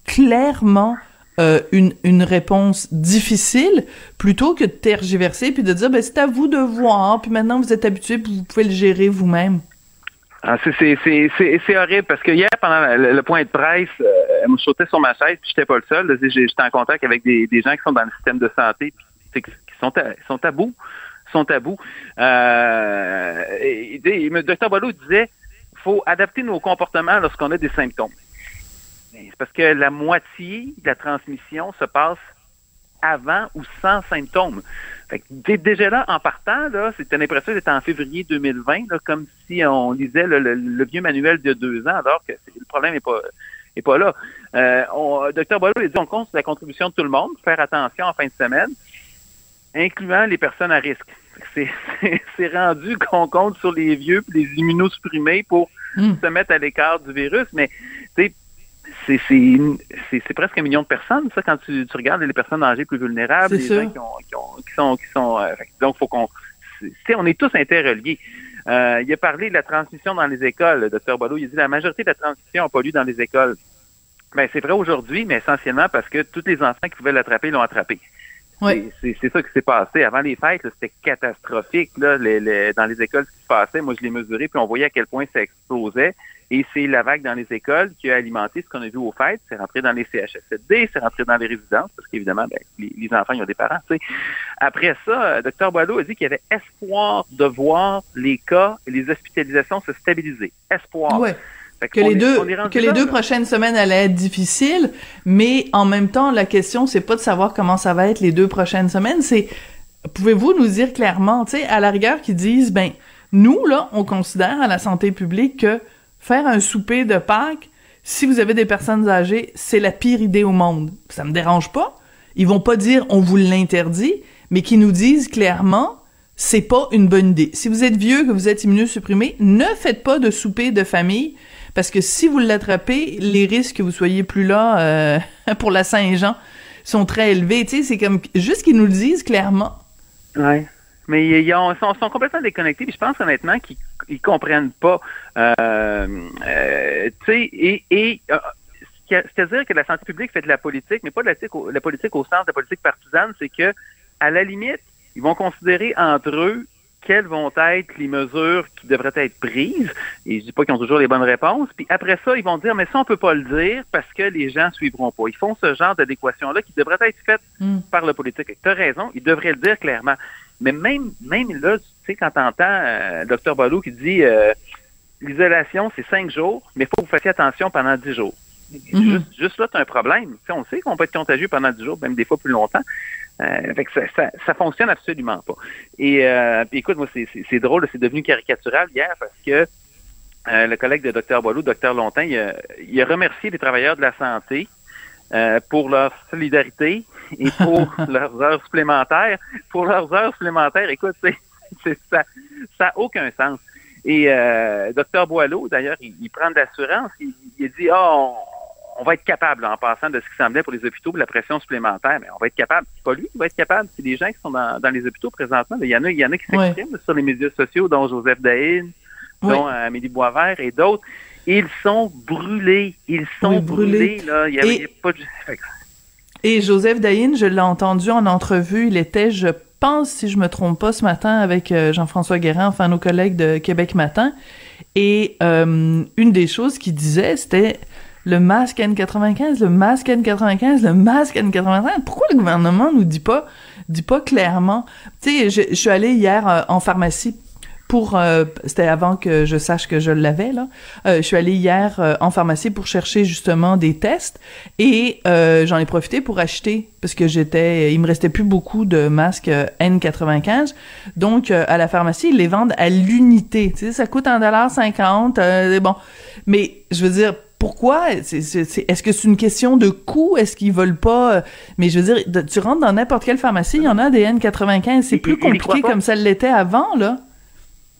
clairement euh, une, réponse difficile plutôt que de tergiverser puis de dire ben c'est à vous de voir puis maintenant vous êtes habitué puis vous pouvez le gérer vous-même. Ah, c'est horrible parce que hier, pendant le, point de presse, euh, elle me sautait sur ma chaise, puis j'étais pas le seul. J'étais en contact avec des, gens qui sont dans le système de santé, qui sont à, sont tabous, sont tabous. Euh, et, et, Boileau disait, faut adapter nos comportements lorsqu'on a des symptômes. C'est parce que la moitié de la transmission se passe avant ou sans symptômes. Fait déjà là, en partant, là, c'était l'impression d'être en février 2020, comme si on lisait le, vieux manuel de deux ans, alors que le problème n'est pas est pas là. Euh, Docteur Boileau a dit on compte la contribution de tout le monde, faire attention en fin de semaine, incluant les personnes à risque. C'est rendu qu'on compte sur les vieux et les immunosupprimés pour hmm. se mettre à l'écart du virus, mais c'est presque un million de personnes, ça, quand tu, regardes les personnes âgées plus vulnérables, les gens qui, sont. Qui sont euh, donc, faut qu'on. On est tous interreliés. Euh, il a parlé de la transmission dans les écoles, le docteur Boileau. Il a dit la majorité de la transmission n'a pas lieu dans les écoles. Ben, c'est vrai aujourd'hui, mais essentiellement parce que tous les enfants qui pouvaient l'attraper l'ont attrapé. C'est ça qui s'est passé. Avant les fêtes, c'était catastrophique là, dans les écoles ce qui se passait. Moi, je l'ai mesuré, puis on voyait à quel point ça explosait. Et c'est la vague dans les écoles qui a alimenté ce qu'on a vu aux fêtes. C'est rentré dans les CHSLD, c'est rentré dans les résidences, parce qu'évidemment, ben, les, enfants, ils ont des parents. Après ça, euh, Dr Boileau a dit qu'il y avait espoir de voir les cas et les hospitalisations se stabiliser. Espoir. Ouais. Que les, deux, que les deux prochaines semaines allaient être difficiles, mais en même temps, la question, c'est pas de savoir comment ça va être les deux prochaines semaines, c'est pouvez-vous nous dire clairement, tu sais, à la rigueur, qu'ils disent, ben, nous, là, on considère à la santé publique que faire un souper de Pâques, si vous avez des personnes âgées, c'est la pire idée au monde. Ça me dérange pas. Ils vont pas dire on vous l'interdit, mais qu'ils nous disent clairement c'est pas une bonne idée. Si vous êtes vieux, que vous êtes immunosupprimé, ne faites pas de souper de famille parce que si vous l'attrapez, les risques que vous soyez plus là euh, pour la Saint-Jean sont très élevés. Tu sais, c'est comme juste qu'ils nous le disent clairement. Ouais. Mais ils, sont, complètement déconnectés. Puis je pense honnêtement qu'ils ils comprennent pas. Euh, euh, tu sais, et, et euh, c'est-à-dire que la santé publique fait de la politique, mais pas de la, la politique au sens de la politique partisane, c'est que à la limite, ils vont considérer entre eux quelles vont être les mesures qui devraient être prises. Et je dis pas qu'ils ont toujours les bonnes réponses. Puis après ça, ils vont dire, mais ça, on peut pas le dire parce que les gens suivront pas. Ils font ce genre d'adéquation-là qui devrait être faite hmm. par le politique. Tu as raison, ils devraient le dire clairement. Mais même, même là, tu sais, quand tu entends euh, Dr. Boileau qui dit euh, l'isolation, c'est cinq jours, mais il faut que vous fassiez attention pendant dix jours. Mhm. juste, juste là, tu as un problème. On sait qu'on peut être contagieux pendant dix jours, même des fois plus longtemps. Euh, fait que ça, ça, ça fonctionne absolument pas. Et euh, puis écoute, moi, c'est- drôle, c'est devenu caricatural hier parce que euh, le collègue de Dr. Boileau, Dr. Longtemps, il a, il a remercié les travailleurs de la santé pour leur solidarité et pour leurs heures supplémentaires. Pour leurs heures supplémentaires, écoute, c'est- ça ça n'a aucun sens. Et euh, Dr. Boileau, d'ailleurs, il, il prend de l'assurance. Il, il dit, ah, on, on va être capable, en passant de ce qui semblait pour les hôpitaux, de la pression supplémentaire, mais on va être capable. C'est pas lui qui va être capable, c'est les gens qui sont dans, dans les hôpitaux présentement. Il y en a, il y en a qui Ouais. s'expriment sur les médias sociaux, dont Joseph Oui. dont euh, Amélie Boisvert et d'autres. Ils sont brûlés. Ils sont Oui, brûlés. brûlés. Là. Il n'y a, Et- il y a pas de Et Joseph Dahin, je l'ai entendu en entrevue, il était, je pense, si je me trompe pas, ce matin avec euh, Jean-François Guérin, enfin nos collègues de Québec Matin. Et euh, une des choses qu'il disait, c'était le masque N95, le masque N95, le masque N95. Pourquoi le gouvernement nous dit pas, dit pas clairement? Tu sais, je, je suis allée hier euh, en pharmacie pour euh, c'était avant que je sache que je l'avais là. Euh, je suis allée hier euh, en pharmacie pour chercher justement des tests et j'en ai profité pour acheter parce que j'étais il me restait plus beaucoup de masques euh, N95. Donc à la pharmacie, ils les vendent à l'unité, tu sais ça coûte 1,50 euh, bon. Mais je veux dire pourquoi? Est-ce que c'est une question de coût? Est-ce qu'ils veulent pas Mais je veux dire, tu rentres dans n'importe quelle pharmacie, il y en a des N95. C'est plus compliqué comme ça l'était avant, là.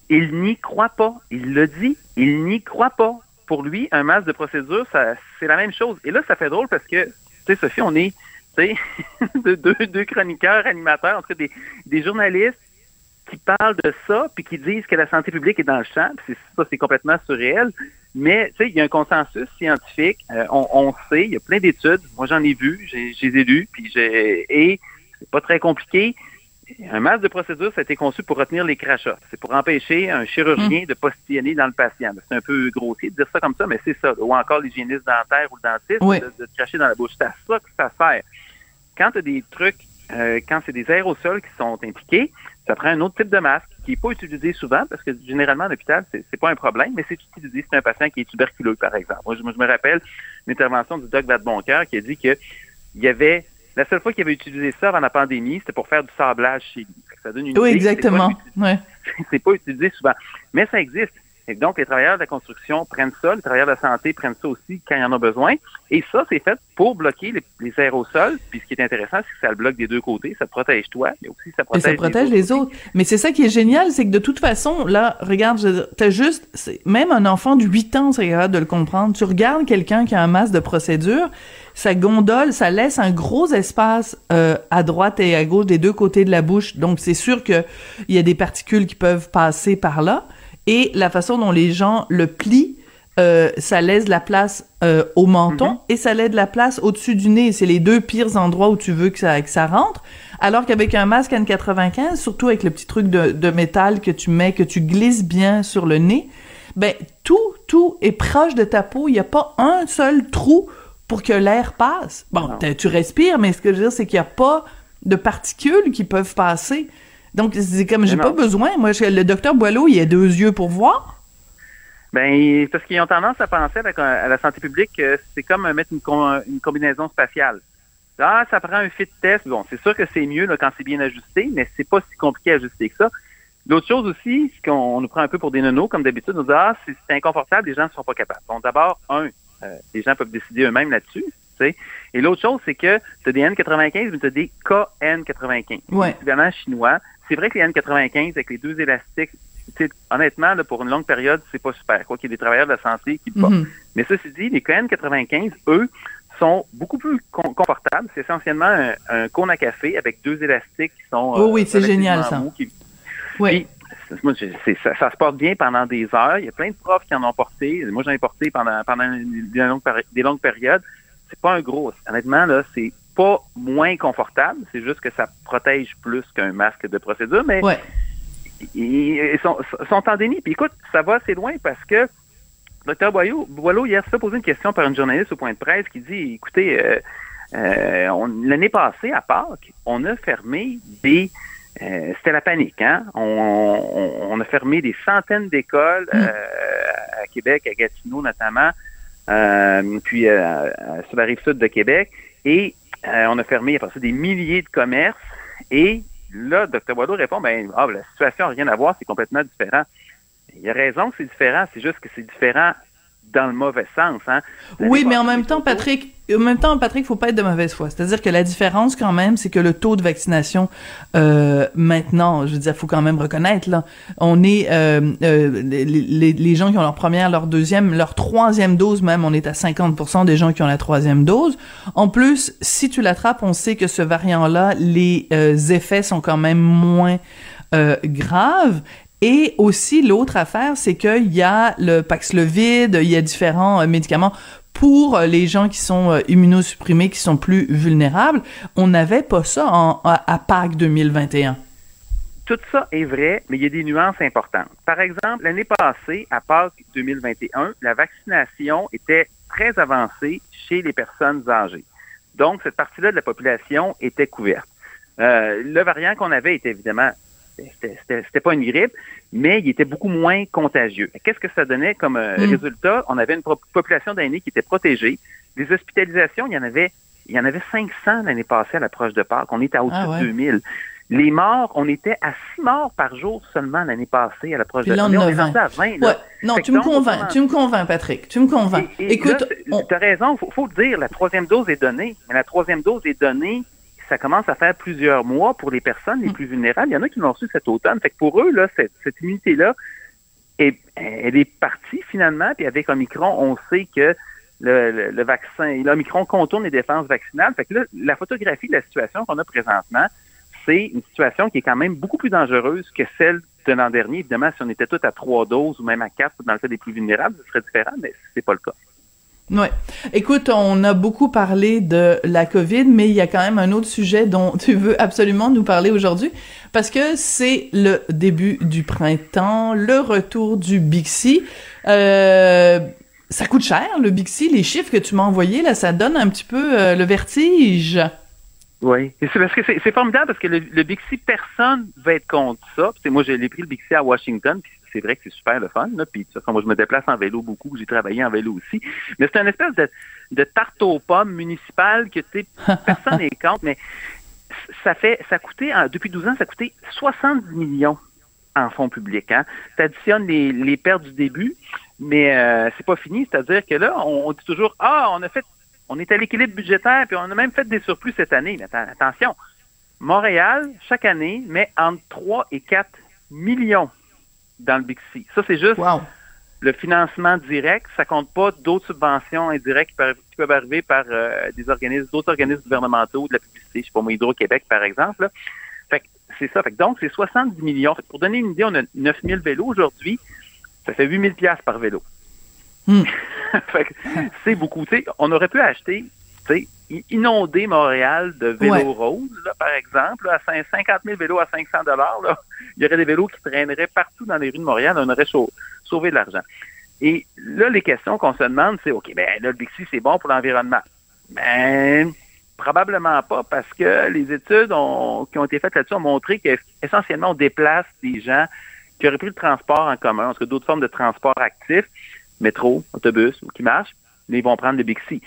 Il n'y croit pas. Il le dit. Il n'y croit pas. Pour lui, un masque de procédure, c'est la même chose. Et là, ça fait drôle parce que, tu sais, Sophie, on est, deux, deux chroniqueurs, animateurs, en tout cas des, journalistes qui parlent de ça, puis qui disent que la santé publique est dans le champ. Puis ça, c'est complètement surréel. Mais, tu sais, il y a un consensus scientifique. Euh, on, sait, il y a plein d'études. Moi, j'en ai vu, j'ai, ai puis j'ai, et c'est pas très compliqué. Un masque de procédure, ça a été conçu pour retenir les crachats. C'est pour empêcher un chirurgien de postillonner dans le patient. C'est un peu grossier de dire ça comme ça, mais c'est ça. Ou encore l'hygiéniste dentaire ou le dentiste Oui. de, de te cracher dans la bouche. C'est à ça que ça sert. Quand tu as des trucs, euh, quand c'est des aérosols qui sont impliqués, ça prend un autre type de masque qui n'est pas utilisé souvent parce que généralement à l'hôpital, c'est, c'est pas un problème, mais c'est utilisé si c'est un patient qui est tuberculeux, par exemple. Moi, je, me rappelle l'intervention du doc Vadeboncoeur qui a dit que il y avait la seule fois qu'il avait utilisé ça avant la pandémie, c'était pour faire du sablage chez lui. Ça donne une Oui, idée, c'est exactement. pas Ouais. c'est pas utilisé souvent. Mais ça existe. Et donc, les travailleurs de la construction prennent ça, les travailleurs de la santé prennent ça aussi quand ils en ont besoin. Et ça, c'est fait pour bloquer les, les aérosols. Puis ce qui est intéressant, c'est que ça le bloque des deux côtés. Ça protège toi, mais aussi ça protège, ça protège les autres. Mais c'est ça qui est génial, c'est que de toute façon, là, regarde, t'as juste, c'est- même un enfant de 8 ans serait capable de le comprendre. Tu regardes quelqu'un qui a un masque de procédure, ça gondole, ça laisse un gros espace euh, à droite et à gauche des deux côtés de la bouche. Donc c'est sûr que il y a des particules qui peuvent passer par là. Et la façon dont les gens le plient, euh, ça laisse de la place euh, au menton et ça laisse de la place au-dessus du nez. C'est les deux pires endroits où tu veux que ça, que ça rentre. Alors qu'avec un masque N95, surtout avec le petit truc de, de métal que tu mets, que tu glisses bien sur le nez, ben tout, tout est proche de ta peau. Il n'y a pas un seul trou pour que l'air passe. Bon, tu respires, mais ce que je veux dire, c'est qu'il n'y a pas de particules qui peuvent passer. Donc, c'est comme, j'ai pas besoin. Moi, je- le docteur Boileau, il a deux yeux pour voir. Ben, parce qu'ils ont tendance à penser avec, un- à la santé publique que c'est comme euh, mettre une, com- une combinaison spatiale. Ah, ça prend un fit test. Bon, c'est sûr que c'est mieux là, quand c'est bien ajusté, mais c'est pas si compliqué à ajuster que ça. L'autre chose aussi, c'est qu'on nous prend un peu pour des nonos, comme d'habitude, on dit Ah, c'est c'est inconfortable, les gens ne sont pas capables. Bon, d'abord, un, euh, les gens peuvent décider eux-mêmes là-dessus. Et l'autre chose, c'est que tu as des N95, mais tu as des KN95. Ouais. C'est évidemment chinois. C'est vrai que les N95, avec les deux élastiques, honnêtement, là, pour une longue période, c'est pas super. Quoi qu'il y ait des travailleurs de la santé qui le portent. Mhm. Mais ceci dit, les KN95, eux, sont beaucoup plus con- confortables. C'est essentiellement un, un cône à café avec deux élastiques qui sont. Oh oui, c'est relativement génial, ça. qui- Oui. Moi, ça, ça se porte bien pendant des heures. Il y a plein de profs qui en ont porté. Moi, j'en ai porté pendant, pendant des, longues, des longues périodes. C'est pas un gros. Honnêtement, là, c'est pas moins confortable. C'est juste que ça protège plus qu'un masque de procédure. Mais Ouais. ils, sont, sont en déni. Puis écoute, ça va assez loin parce que Dr. Boileau, Boileau hier, se fait poser une question par une journaliste au point de presse qui dit, écoutez, euh, euh, l'année passée, à Pâques, on a fermé des euh, c'était la panique. Hein? On, on- on a fermé des centaines d'écoles euh, à Québec, à Gatineau notamment, euh, puis euh, sur la rive sud de Québec. Et on a fermé après ça des milliers de commerces. Et là, Dr. Boileau répond, ben, ah, la situation n'a rien à voir, c'est complètement différent. Il a raison que c'est différent, c'est juste que c'est différent dans le mauvais sens. Hein? Oui, mais en même temps, Patrick, en même temps, Patrick, faut pas être de mauvaise foi. C'est-à-dire que la différence, quand même, c'est que le taux de vaccination euh, maintenant, je veux dire, faut quand même reconnaître là, on est euh, euh, les, gens qui ont leur première, leur deuxième, leur troisième dose même, on est à 50% des gens qui ont la troisième dose. En plus, si tu l'attrapes, on sait que ce variant-là, les effets sont quand même moins euh, graves. Et aussi, l'autre affaire, c'est qu'il y a le Paxlovid, il y a différents euh, médicaments pour euh, les gens qui sont euh, immunosupprimés, qui sont plus vulnérables. On n'avait pas ça à, à Pâques 2021. Tout ça est vrai, mais il y a des nuances importantes. Par exemple, l'année passée, à Pâques 2021, la vaccination était très avancée chez les personnes âgées. Donc, cette partie-là de la population était couverte. Le variant qu'on avait était évidemment, c'était- pas une grippe, mais il était beaucoup moins contagieux. Qu'est-ce que ça donnait comme euh, Mm. résultat? On avait une population d'aînés qui était protégée. Les hospitalisations, il y en avait, il y en avait 500 l'année passée à l'approche de Pâques. On était à au-dessus Ah ouais. de 2000. Les morts, on était à 6 morts par jour seulement l'année passée à l'approche de là, on est 20. rendu à 20. là. Ouais, non, tu me convaincs, tu me convaincs, Patrick, tu me convaincs. et, et Écoute, on- tu as raison, faut, faut le dire, la troisième dose est donnée, mais la troisième dose est donnée, ça commence à faire plusieurs mois pour les personnes Mm. les plus vulnérables. Il y en a qui l'ont reçu cet automne. Fait que pour eux, là, cette, cette immunité-là, est- elle est partie finalement, puis avec Omicron, on sait que le, le, le vaccin, l'Omicron contourne les défenses vaccinales. Fait que là, la photographie de la situation qu'on a présentement, c'est une situation qui est quand même beaucoup plus dangereuse que celle de l'an dernier. Évidemment, si on était tous à trois doses ou même à quatre dans le cas des plus vulnérables, ce serait différent, mais c'est pas le cas. Ouais. Écoute, on a beaucoup parlé de la COVID, mais il y a quand même un autre sujet dont tu veux absolument nous parler aujourd'hui, parce que c'est le début du printemps, le retour du Bixi. Euh, ça coûte cher, le Bixi. Les chiffres que tu m'as envoyés, là, ça donne un petit peu euh, le vertige. Oui. C'est parce que c'est formidable parce que le, Bixi, personne va être contre ça. Moi, j'ai pris le Bixi à Washington, c'est vrai que c'est super le fun. Là. Puis de toute façon, moi, je me déplace en vélo beaucoup. J'ai travaillé en vélo aussi. Mais c'est une espèce de, de tarte aux pommes municipale que tu sais, personne n'est contre, mais ça fait ça a coûté, en- depuis 12 ans, ça a coûté 70 millions en fonds publics. Hein. Tu additionnes les, les pertes du début, mais euh, c'est pas fini. C'est-à-dire que là, on, on dit toujours Ah, on a fait on est à l'équilibre budgétaire, puis on a même fait des surplus cette année. Mais atten- attention, Montréal, chaque année, met entre 3 et 4 millions dans le Bixi. Ça, c'est juste Wow. le financement direct. Ça compte pas d'autres subventions indirectes qui peuvent, arriver par euh, des organismes, d'autres organismes gouvernementaux, de la publicité, je sais pas moi, Hydro-Québec, par exemple. là. Fait que c'est ça. Fait que donc, c'est 70 millions. Fait que pour donner une idée, on a 9000 vélos aujourd'hui. Ça fait 8000 pièces par vélo. Hmm. fait que c'est beaucoup. On aurait pu acheter, inonder Montréal de vélos Ouais. roses, là, par exemple, là, à cin- 50 000 vélos à 500 dollars. Il y aurait des vélos qui traîneraient partout dans les rues de Montréal. On aurait sau- sauvé de l'argent. Et là, les questions qu'on se demande, c'est, OK, ben là, le Bixi, c'est bon pour l'environnement. Ben, probablement pas, parce que les études ont- qui ont été faites là-dessus ont montré qu'essentiellement, on déplace des gens qui auraient pris le transport en commun, parce que d'autres formes de transport actifs, métro, autobus, qui marchent, mais ils vont prendre le Bixi.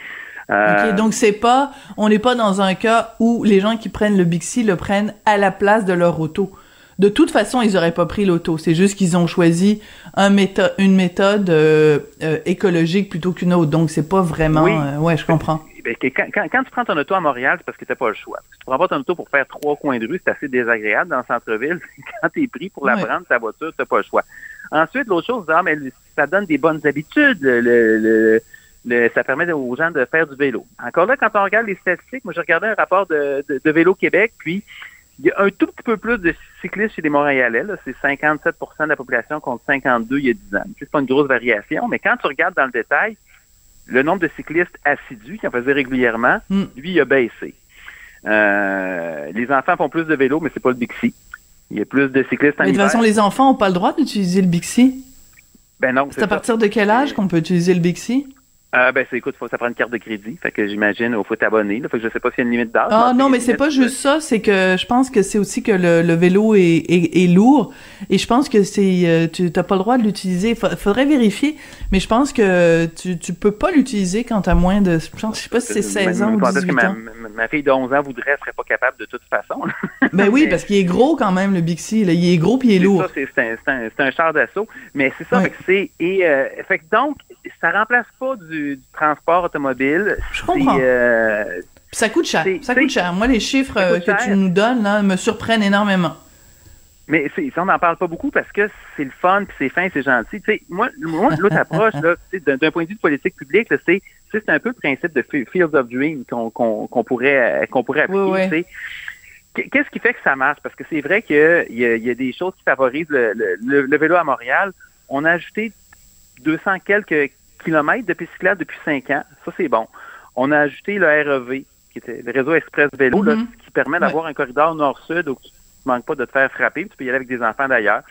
Euh, donc c'est pas, on n'est pas dans un cas où les gens qui prennent le Bixi le prennent à la place de leur auto. De toute façon, ils auraient pas pris l'auto. C'est juste qu'ils ont choisi un méthode, une méthode euh, euh, écologique plutôt qu'une autre. Donc c'est pas vraiment. Oui. ouais, je comprends. ben, que quand, quand- quand tu prends ton auto à Montréal, c'est parce que tu n'as pas le choix. Si tu prends pas ton auto pour faire trois coins de rue, c'est assez désagréable dans le centre-ville. quand tu es pris pour la Oui. prendre, ta voiture, tu n'as pas le choix. Ensuite, l'autre chose, ah, mais ça donne des bonnes habitudes. Le, le- le- ça permet aux gens de faire du vélo. Encore là, quand on regarde les statistiques, moi, j'ai regardé un rapport de, de, de Vélo Québec, puis il y a un tout petit peu plus de cyclistes chez les Montréalais. C'est 57% de la population contre 52 il y a 10 ans. C'est pas une grosse variation, mais quand tu regardes dans le détail, le nombre de cyclistes assidus qui en faisaient régulièrement, Mm. lui, il a baissé. Euh, les enfants font plus de vélo, mais c'est pas le Bixi. Il y a plus de cyclistes en Mais de toute façon, les enfants ont pas le droit d'utiliser le Bixi. Ben non, C'est c'est à ça. partir de quel âge qu'on peut utiliser le Bixi? Euh, ben, c'est, écoute, faut, ça prend une carte de crédit. Fait que j'imagine, il faut t'abonner. Fait que je sais pas s'il y a une limite d'âge. Ah non, mais c'est pas juste ça, c'est que je pense que c'est aussi que le, le vélo est, est, est lourd et je pense que c'est euh, tu t'as pas le droit de l'utiliser. Fa- Faudrait vérifier, mais je pense que tu, tu peux pas l'utiliser quand t'as moins de je pense je sais pas si c'est 16 ans ou Quand est-ce 18 que ma, ans. ma- ma fille de 11 ans voudrait, elle serait pas capable de toute façon. Ben oui, parce qu'il est gros quand même le Bixi, là. il est gros puis il est lourd. c'est, un, char d'assaut. Mais c'est ça, fait que c'est. Et, euh, fait que donc, ça remplace pas du, du transport automobile. Je comprends. Euh, Puis ça coûte cher, ça coûte cher. Moi les chiffres euh, que tu nous donnes là me surprennent énormément. Mais on n'en parle pas beaucoup parce que c'est le fun, puis c'est fin, c'est gentil. Moi, moi l'autre approche, d'un, point de vue de politique publique, c'est, un peu le principe de Fi- Fields of Dream qu'on, pourrait, qu'on pourrait appliquer. Oui, oui. Qu'est-ce qui fait que ça marche? Parce que c'est vrai qu'il y y a des choses qui favorisent le- le vélo à Montréal. On a ajouté 200 quelques de pistes cyclables depuis cinq ans. Ça, c'est bon. On a ajouté le REV, qui était le réseau Express Vélo, là, Mhm. qui permet d'avoir un corridor nord-sud où tu ne manques pas de te faire frapper, puis tu peux y aller avec des enfants d'ailleurs.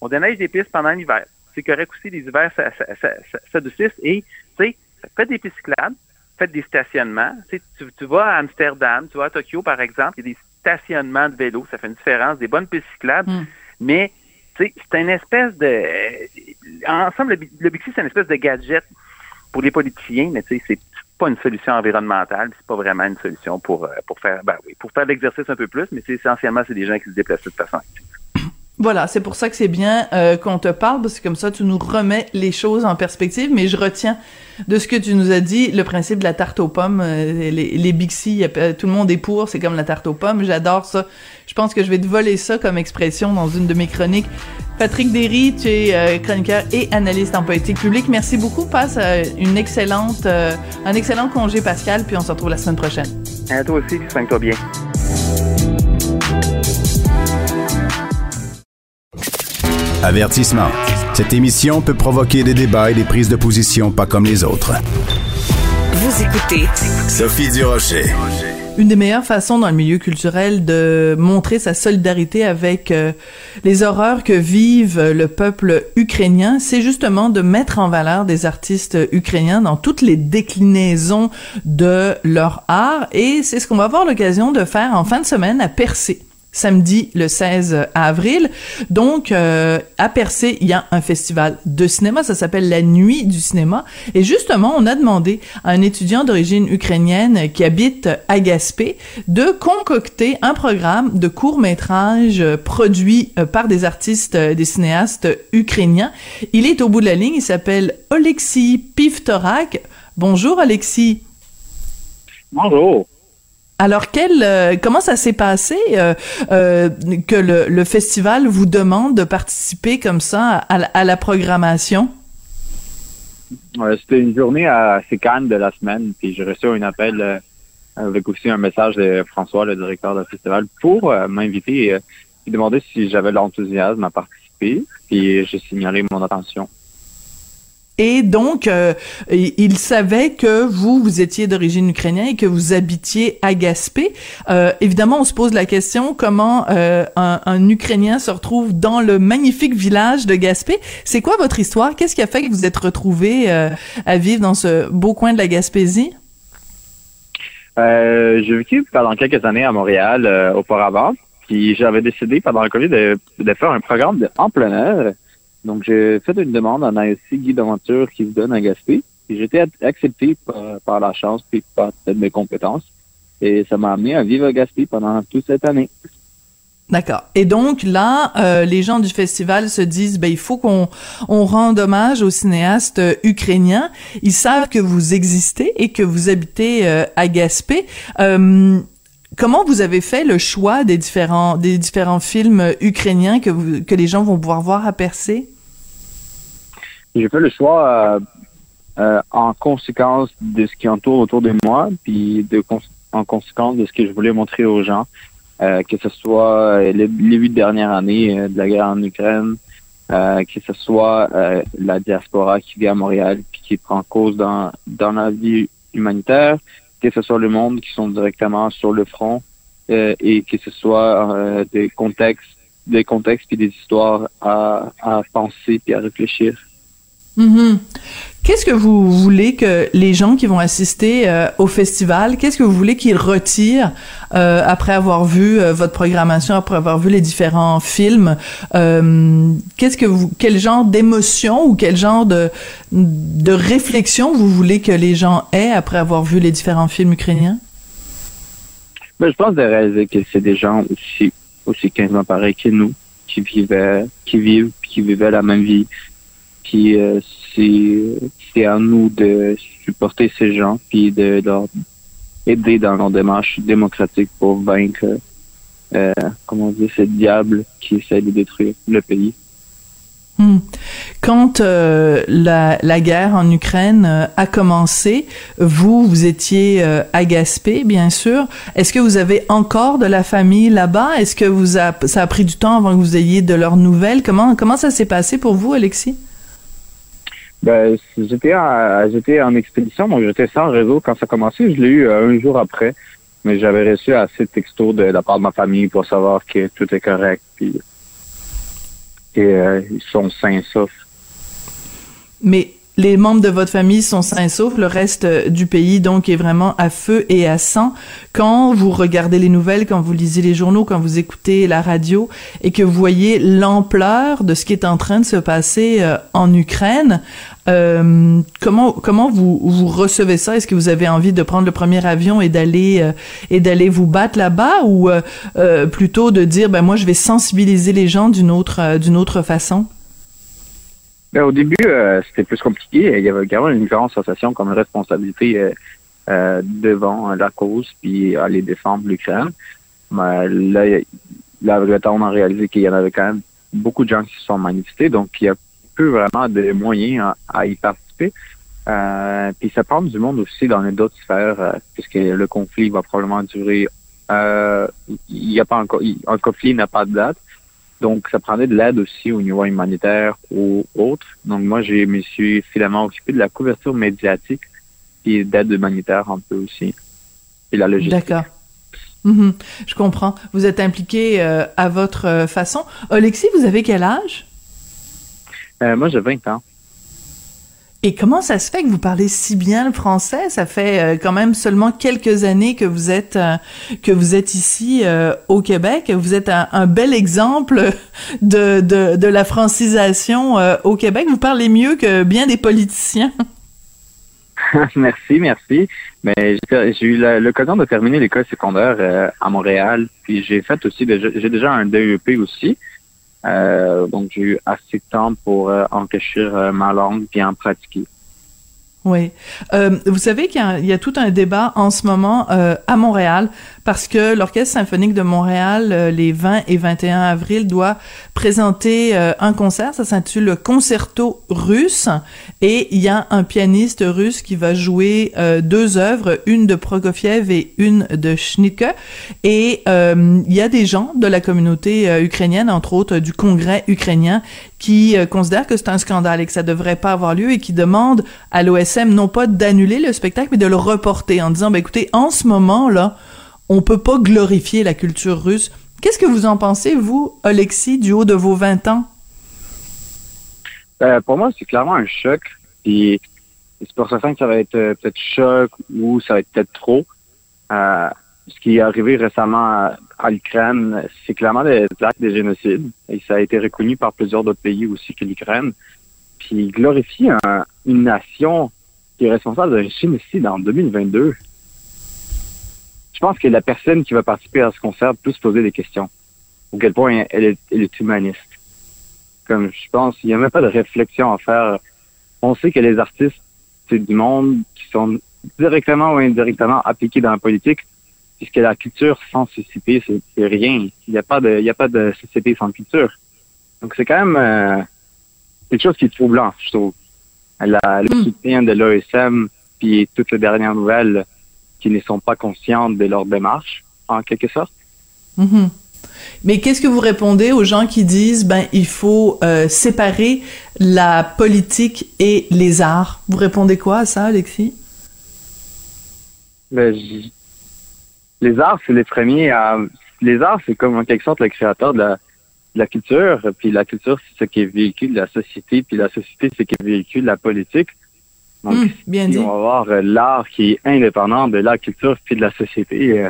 On déneige des pistes pendant l'hiver. C'est correct aussi, les hivers ça, ça, ça, ça- s'adoucissent. Et, tu sais, faites des pistes cyclables, faites des stationnements. Tu, sais, tu, tu vas à Amsterdam, tu vas à Tokyo, par exemple, il y a des stationnements de vélos, ça fait une différence, des bonnes pistes cyclables, Mm. mais c'est une espèce de... Ensemble, le, Bi- le Bixi, c'est une espèce de gadget pour les politiciens, mais tu sais, c'est pas une solution environnementale, c'est pas vraiment une solution pour, euh, pour faire ben oui, pour faire l'exercice un peu plus, mais essentiellement c'est des gens qui se déplacent de façon. Voilà, c'est pour ça que c'est bien euh, qu'on te parle, parce que comme ça, tu nous remets les choses en perspective. Mais je retiens de ce que tu nous as dit le principe de la tarte aux pommes. euh, les, les Bixi, tout le monde est pour, c'est comme la tarte aux pommes. J'adore ça. Je pense que je vais te voler ça comme expression dans une de mes chroniques. Patrick Derry, tu es euh, chroniqueur et analyste en politique publique. Merci beaucoup. Passe une excellente, un excellent congé, Pascal, puis on se retrouve la semaine prochaine. À toi aussi, soigne-toi bien. Avertissement. Cette émission peut provoquer des débats et des prises de position pas comme les autres. Vous écoutez Sophie Durocher. Une des meilleures façons dans le milieu culturel de montrer sa solidarité avec euh, les horreurs que vive euh, le peuple ukrainien, c'est justement de mettre en valeur des artistes ukrainiens dans toutes les déclinaisons de leur art. Et c'est ce qu'on va avoir l'occasion de faire en fin de semaine à Percé samedi le 16 avril. Donc, euh, à Percé, il y a un festival de cinéma, ça s'appelle la Nuit du cinéma. Et justement, on a demandé à un étudiant d'origine ukrainienne qui habite à Gaspé de concocter un programme de court-métrage euh, produit euh, par des artistes, euh, des cinéastes ukrainiens. Il est au bout de la ligne, il s'appelle Alexis Pivtorak. Bonjour Alexis. Bonjour. Alors, quel, euh, comment ça s'est passé euh, euh, que le, le festival vous demande de participer comme ça à, la- programmation? C'était une journée assez calme de la semaine, puis j'ai reçu un appel avec aussi un message de François, le directeur du festival, pour m'inviter et me demander si j'avais l'enthousiasme à participer, puis j'ai signalé mon attention. Et donc, euh, il savait que vous, vous étiez d'origine ukrainienne et que vous habitiez à Gaspé. Euh, évidemment, on se pose la question comment euh, un, un Ukrainien se retrouve dans le magnifique village de Gaspé. C'est quoi votre histoire? Qu'est-ce qui a fait que vous êtes retrouvé euh, à vivre dans ce beau coin de la Gaspésie? Euh, j'ai vécu pendant quelques années à Montréal euh, auparavant, puis j'avais décidé pendant le COVID de, de faire un programme en plein air. Donc j'ai fait une demande en ASC Guy d'aventure qui se donne à Gaspé. J'ai été ac- accepté par, la chance puis par mes compétences. Et ça m'a amené à vivre à Gaspé pendant toute cette année. D'accord. Et donc là, euh, les gens du festival se disent, ben il faut qu'on on rende hommage aux cinéastes euh, ukrainiens. Ils savent que vous existez et que vous habitez euh, à Gaspé. Comment vous avez fait le choix des différents des différents films ukrainiens que vous, que les gens vont pouvoir voir à Percé? J'ai fait le choix euh, euh, en conséquence de ce qui entoure autour de moi, puis de cons- en conséquence de ce que je voulais montrer aux gens, euh, que ce soit euh, les, huit dernières années de la guerre en Ukraine, euh, que ce soit euh, la diaspora qui vit à Montréal puis qui prend cause dans, dans la vie humanitaire, que ce soit le monde qui sont directement sur le front euh, et que ce soit des contextes des contextes puis des histoires à, à penser puis à réfléchir. Mhm. Qu'est-ce que vous voulez que les gens qui vont assister euh, au festival, qu'est-ce que vous voulez qu'ils retirent euh, après avoir vu euh, votre programmation, après avoir vu les différents films Qu'est-ce que quel genre d'émotion ou quel genre de de réflexion vous voulez que les gens aient après avoir vu les différents films ukrainiens? Ben, je pense que c'est des gens aussi aussi quasiment pareils que nous, qui vivaient, qui vivent, qui vivaient la même vie puis euh, c'est à nous de supporter ces gens, puis de leur aider dans leur démarche démocratique pour vaincre, euh, comment dire, ce diable qui essaie de détruire le pays. Hmm. Quand euh, la, la, guerre en Ukraine euh, a commencé, vous, vous étiez à Gaspé, bien sûr. Est-ce que vous avez encore de la famille là-bas? Est-ce que vous a, ça a pris du temps avant que vous ayez de leurs nouvelles? Comment, comment ça s'est passé pour vous, Alexis? Ben, j'étais j'étais en expédition, donc j'étais sans réseau quand ça a commencé. Je l'ai eu euh, un jour après, mais j'avais reçu assez de textos de, la part de ma famille pour savoir que tout est correct, puis et euh, ils sont sains sauf. Mais les membres de votre famille sont sains saufs, le reste euh, du pays donc est vraiment à feu et à sang. Quand vous regardez les nouvelles, quand vous lisez les journaux, quand vous écoutez la radio et que vous voyez l'ampleur de ce qui est en train de se passer en Ukraine, euh, comment comment vous recevez ça? Est-ce que vous avez envie de prendre le premier avion et d'aller et d'aller vous battre là-bas? Ou plutôt de dire ben moi je vais sensibiliser les gens d'une autre d'une autre façon? Ben, au début, euh, c'était plus compliqué. Il y avait carrément une grande sensation comme responsabilité euh, euh, devant la cause, puis aller défendre l'Ukraine. Mais là, là, on a réalisé qu'il y en avait quand même beaucoup de gens qui se sont manifestés, donc il y a peu vraiment de moyens à, y participer. puis ça prend du monde aussi dans d'autres sphères, puisque le conflit va probablement durer. il n'y a pas encore, un conflit n'a pas de date. Donc, ça prenait de l'aide aussi au niveau humanitaire ou autre. Donc, moi, je me suis finalement occupé de la couverture médiatique et d'aide humanitaire un peu aussi. Et la logistique. D'accord. Mhm. je comprends. Vous êtes impliqué euh, à votre euh, façon. Alexis, vous avez quel âge? Euh, moi, j'ai 20 ans. Et comment ça se fait que vous parlez si bien le français? Ça fait euh, quand même seulement quelques années que vous êtes euh, que vous êtes ici euh, au Québec. Vous êtes un, bel exemple de, de, de la francisation au Québec. Vous parlez mieux que bien des politiciens. merci, merci. Mais j'ai eu l'occasion de terminer l'école secondaire à Montréal, puis j'ai fait aussi j'ai déjà un DEP aussi. Euh, donc, j'ai eu assez de temps pour euh, enrichir euh, ma langue et en pratiquer. Oui. Euh, vous savez qu'il y, y, a tout un débat en ce moment euh, à Montréal parce que l'Orchestre symphonique de Montréal, euh, les 20 et 21 avril, doit présenter euh, un concert. Ça s'intitule le Concerto russe et il y a un pianiste russe qui va jouer deux œuvres, une de Prokofiev et une de Schnicke. Et il y a des gens de la communauté ukrainienne, entre autres du Congrès ukrainien, qui euh, considèrent que c'est un scandale et que ça devrait pas avoir lieu et qui demandent à l'OSM non pas d'annuler le spectacle mais de le reporter en disant ben écoutez en ce moment là on peut pas glorifier la culture russe. Qu'est-ce que vous en pensez vous Alexis du haut de vos 20 ans? Euh, pour moi, c'est clairement un choc. Et c'est pour ça que ça va être euh, peut-être choc ou ça va être peut-être trop. Euh, ce qui est arrivé récemment à, l'Ukraine, c'est clairement des actes de génocide. Et ça a été reconnu par plusieurs autres pays aussi que l'Ukraine. Puis glorifier une nation qui est responsable d'un génocide en 2022. Je pense que la personne qui va participer à ce concert peut se poser des questions. Au quel point elle est, elle est humaniste. Comme je pense, il n'y a même pas de réflexion à faire. On sait que les artistes, c'est du monde qui sont directement ou indirectement appliqués dans la politique puisque la culture sans société, c'est rien. Il n'y a pas de, il y a pas de société sans culture. Donc c'est quand même euh, quelque chose qui est troublant, je trouve. La, le hmm. soutien de l'OSM puis toutes les dernières nouvelles qui ne sont pas conscientes de leur démarche, en quelque sorte. Mm-hmm. Mais qu'est-ce que vous répondez aux gens qui disent ben il faut euh, séparer la politique et les arts? Vous répondez quoi à ça, Alexis? Ben, les arts, c'est les premiers à. Les arts, c'est comme en quelque sorte le créateur de la, la culture, puis la culture, c'est ce qui véhicule la société, puis la société, c'est ce qui véhicule la politique. Donc, Hum, bien dit. on va avoir euh, l'art qui est indépendant de la culture puis de la société, euh,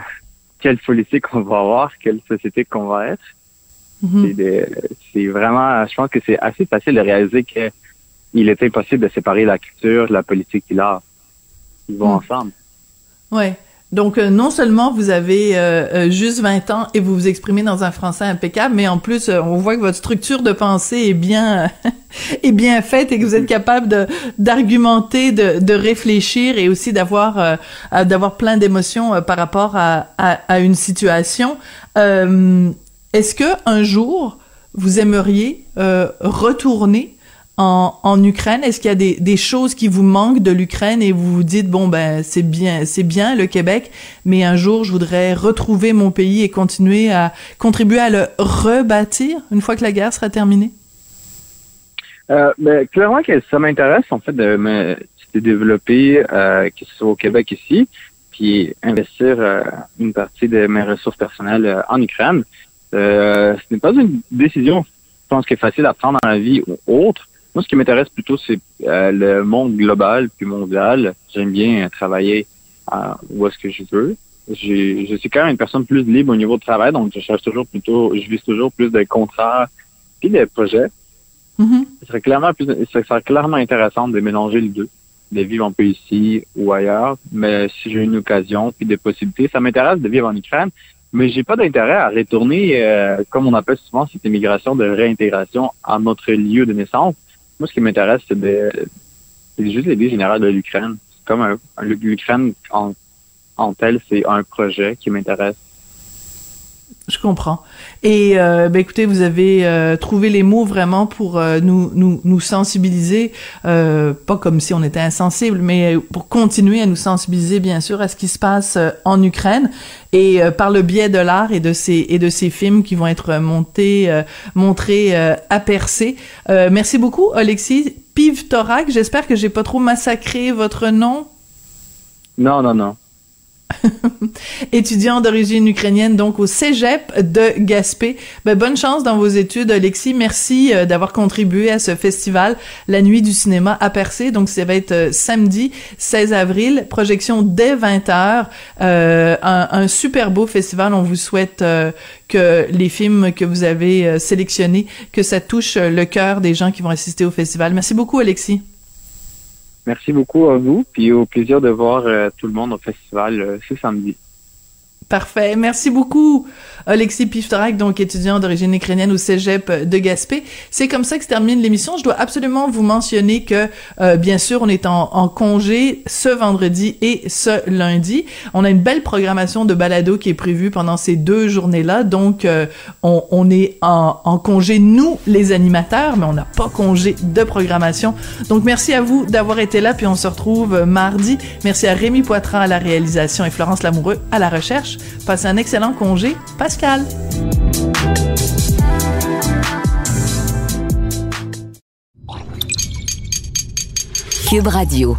quelle politique on va avoir, quelle société qu'on va être. C'est de- C'est vraiment, je pense que c'est assez facile de réaliser que il est impossible de séparer la culture, la politique et l'art. Ils vont ensemble. Ouais. Donc, euh, non seulement vous avez euh, euh, juste 20 ans et vous vous exprimez dans un français impeccable, mais en plus, on voit que votre structure de pensée est bien est bien faite et que vous êtes capable d'argumenter, de, réfléchir et aussi d'avoir plein d'émotions par rapport à, à, une situation. Est-ce que un jour vous aimeriez retourner en, Ukraine? Est-ce qu'il y a des, choses qui vous manquent de l'Ukraine et vous vous dites bon ben c'est bien c'est bien le Québec, mais un jour je voudrais retrouver mon pays et continuer à contribuer à le rebâtir une fois que la guerre sera terminée? Euh, ben, clairement que ça m'intéresse en fait de me de développer, euh, que ce soit au Québec ici, puis investir euh, une partie de mes ressources personnelles euh, en Ukraine. Ce n'est pas une décision, je pense, qui est facile à prendre dans la vie ou autre. Moi, ce qui m'intéresse plutôt, c'est euh, le monde global puis mondial. J'aime bien euh, travailler euh, où est-ce que je veux. J'ai- Je suis quand même une personne plus libre au niveau de travail, donc je cherche toujours plutôt, je vise toujours plus de contrats puis de projets. Mhm. Ce serait clairement plus, ce serait clairement intéressant de mélanger les deux, de vivre un peu ici ou ailleurs. Mais si j'ai une occasion puis des possibilités, ça m'intéresse de vivre en Ukraine. Mais j'ai pas d'intérêt à retourner, euh, comme on appelle souvent cette immigration de réintégration à notre lieu de naissance. Ce qui m'intéresse, c'est de, juste l'idée générale de l'Ukraine. Comme l'Ukraine en, en tel, c'est un projet qui m'intéresse. Je comprends. Et euh, ben écoutez, vous avez euh, trouvé les mots vraiment pour euh, nous, nous nous sensibiliser, pas comme si on était insensible, mais pour continuer à nous sensibiliser bien sûr à ce qui se passe en Ukraine et par le biais de l'art et de ces et de ces films qui vont être montés, montrés à. Euh, merci beaucoup, Alexis Pivtorak. J'espère que j'ai pas trop massacré votre nom. Non, non, non. étudiant d'origine ukrainienne, donc au Cégep de Gaspé. Ben, bonne chance dans vos études, Alexis. Merci euh, d'avoir contribué à ce festival, La Nuit du cinéma à Percé. Donc, ça va être euh, samedi 16 avril, projection dès 20h. Euh, un, un super beau festival. On vous souhaite euh, que les films que vous avez sélectionnés, que ça touche le cœur des gens qui vont assister au festival. Merci beaucoup, Alexis. Merci beaucoup à vous, puis au plaisir de voir euh, tout le monde au festival euh, ce samedi. Parfait. Merci beaucoup, Alexis Piftorak, donc étudiant d'origine ukrainienne au Cégep de Gaspé. C'est comme ça que se termine l'émission. Je dois absolument vous mentionner que, euh, bien sûr, on est en, en congé ce vendredi et ce lundi. On a une belle programmation de balado qui est prévue pendant ces deux journées-là. Donc, euh, on, on est en, en congé, nous, les animateurs, mais on n'a pas congé de programmation. Donc, merci à vous d'avoir été là, puis on se retrouve mardi. Merci à Rémi Poitras à la réalisation et Florence Lamoureux à la recherche. Passez un excellent congé. Pascal. Cube Radio.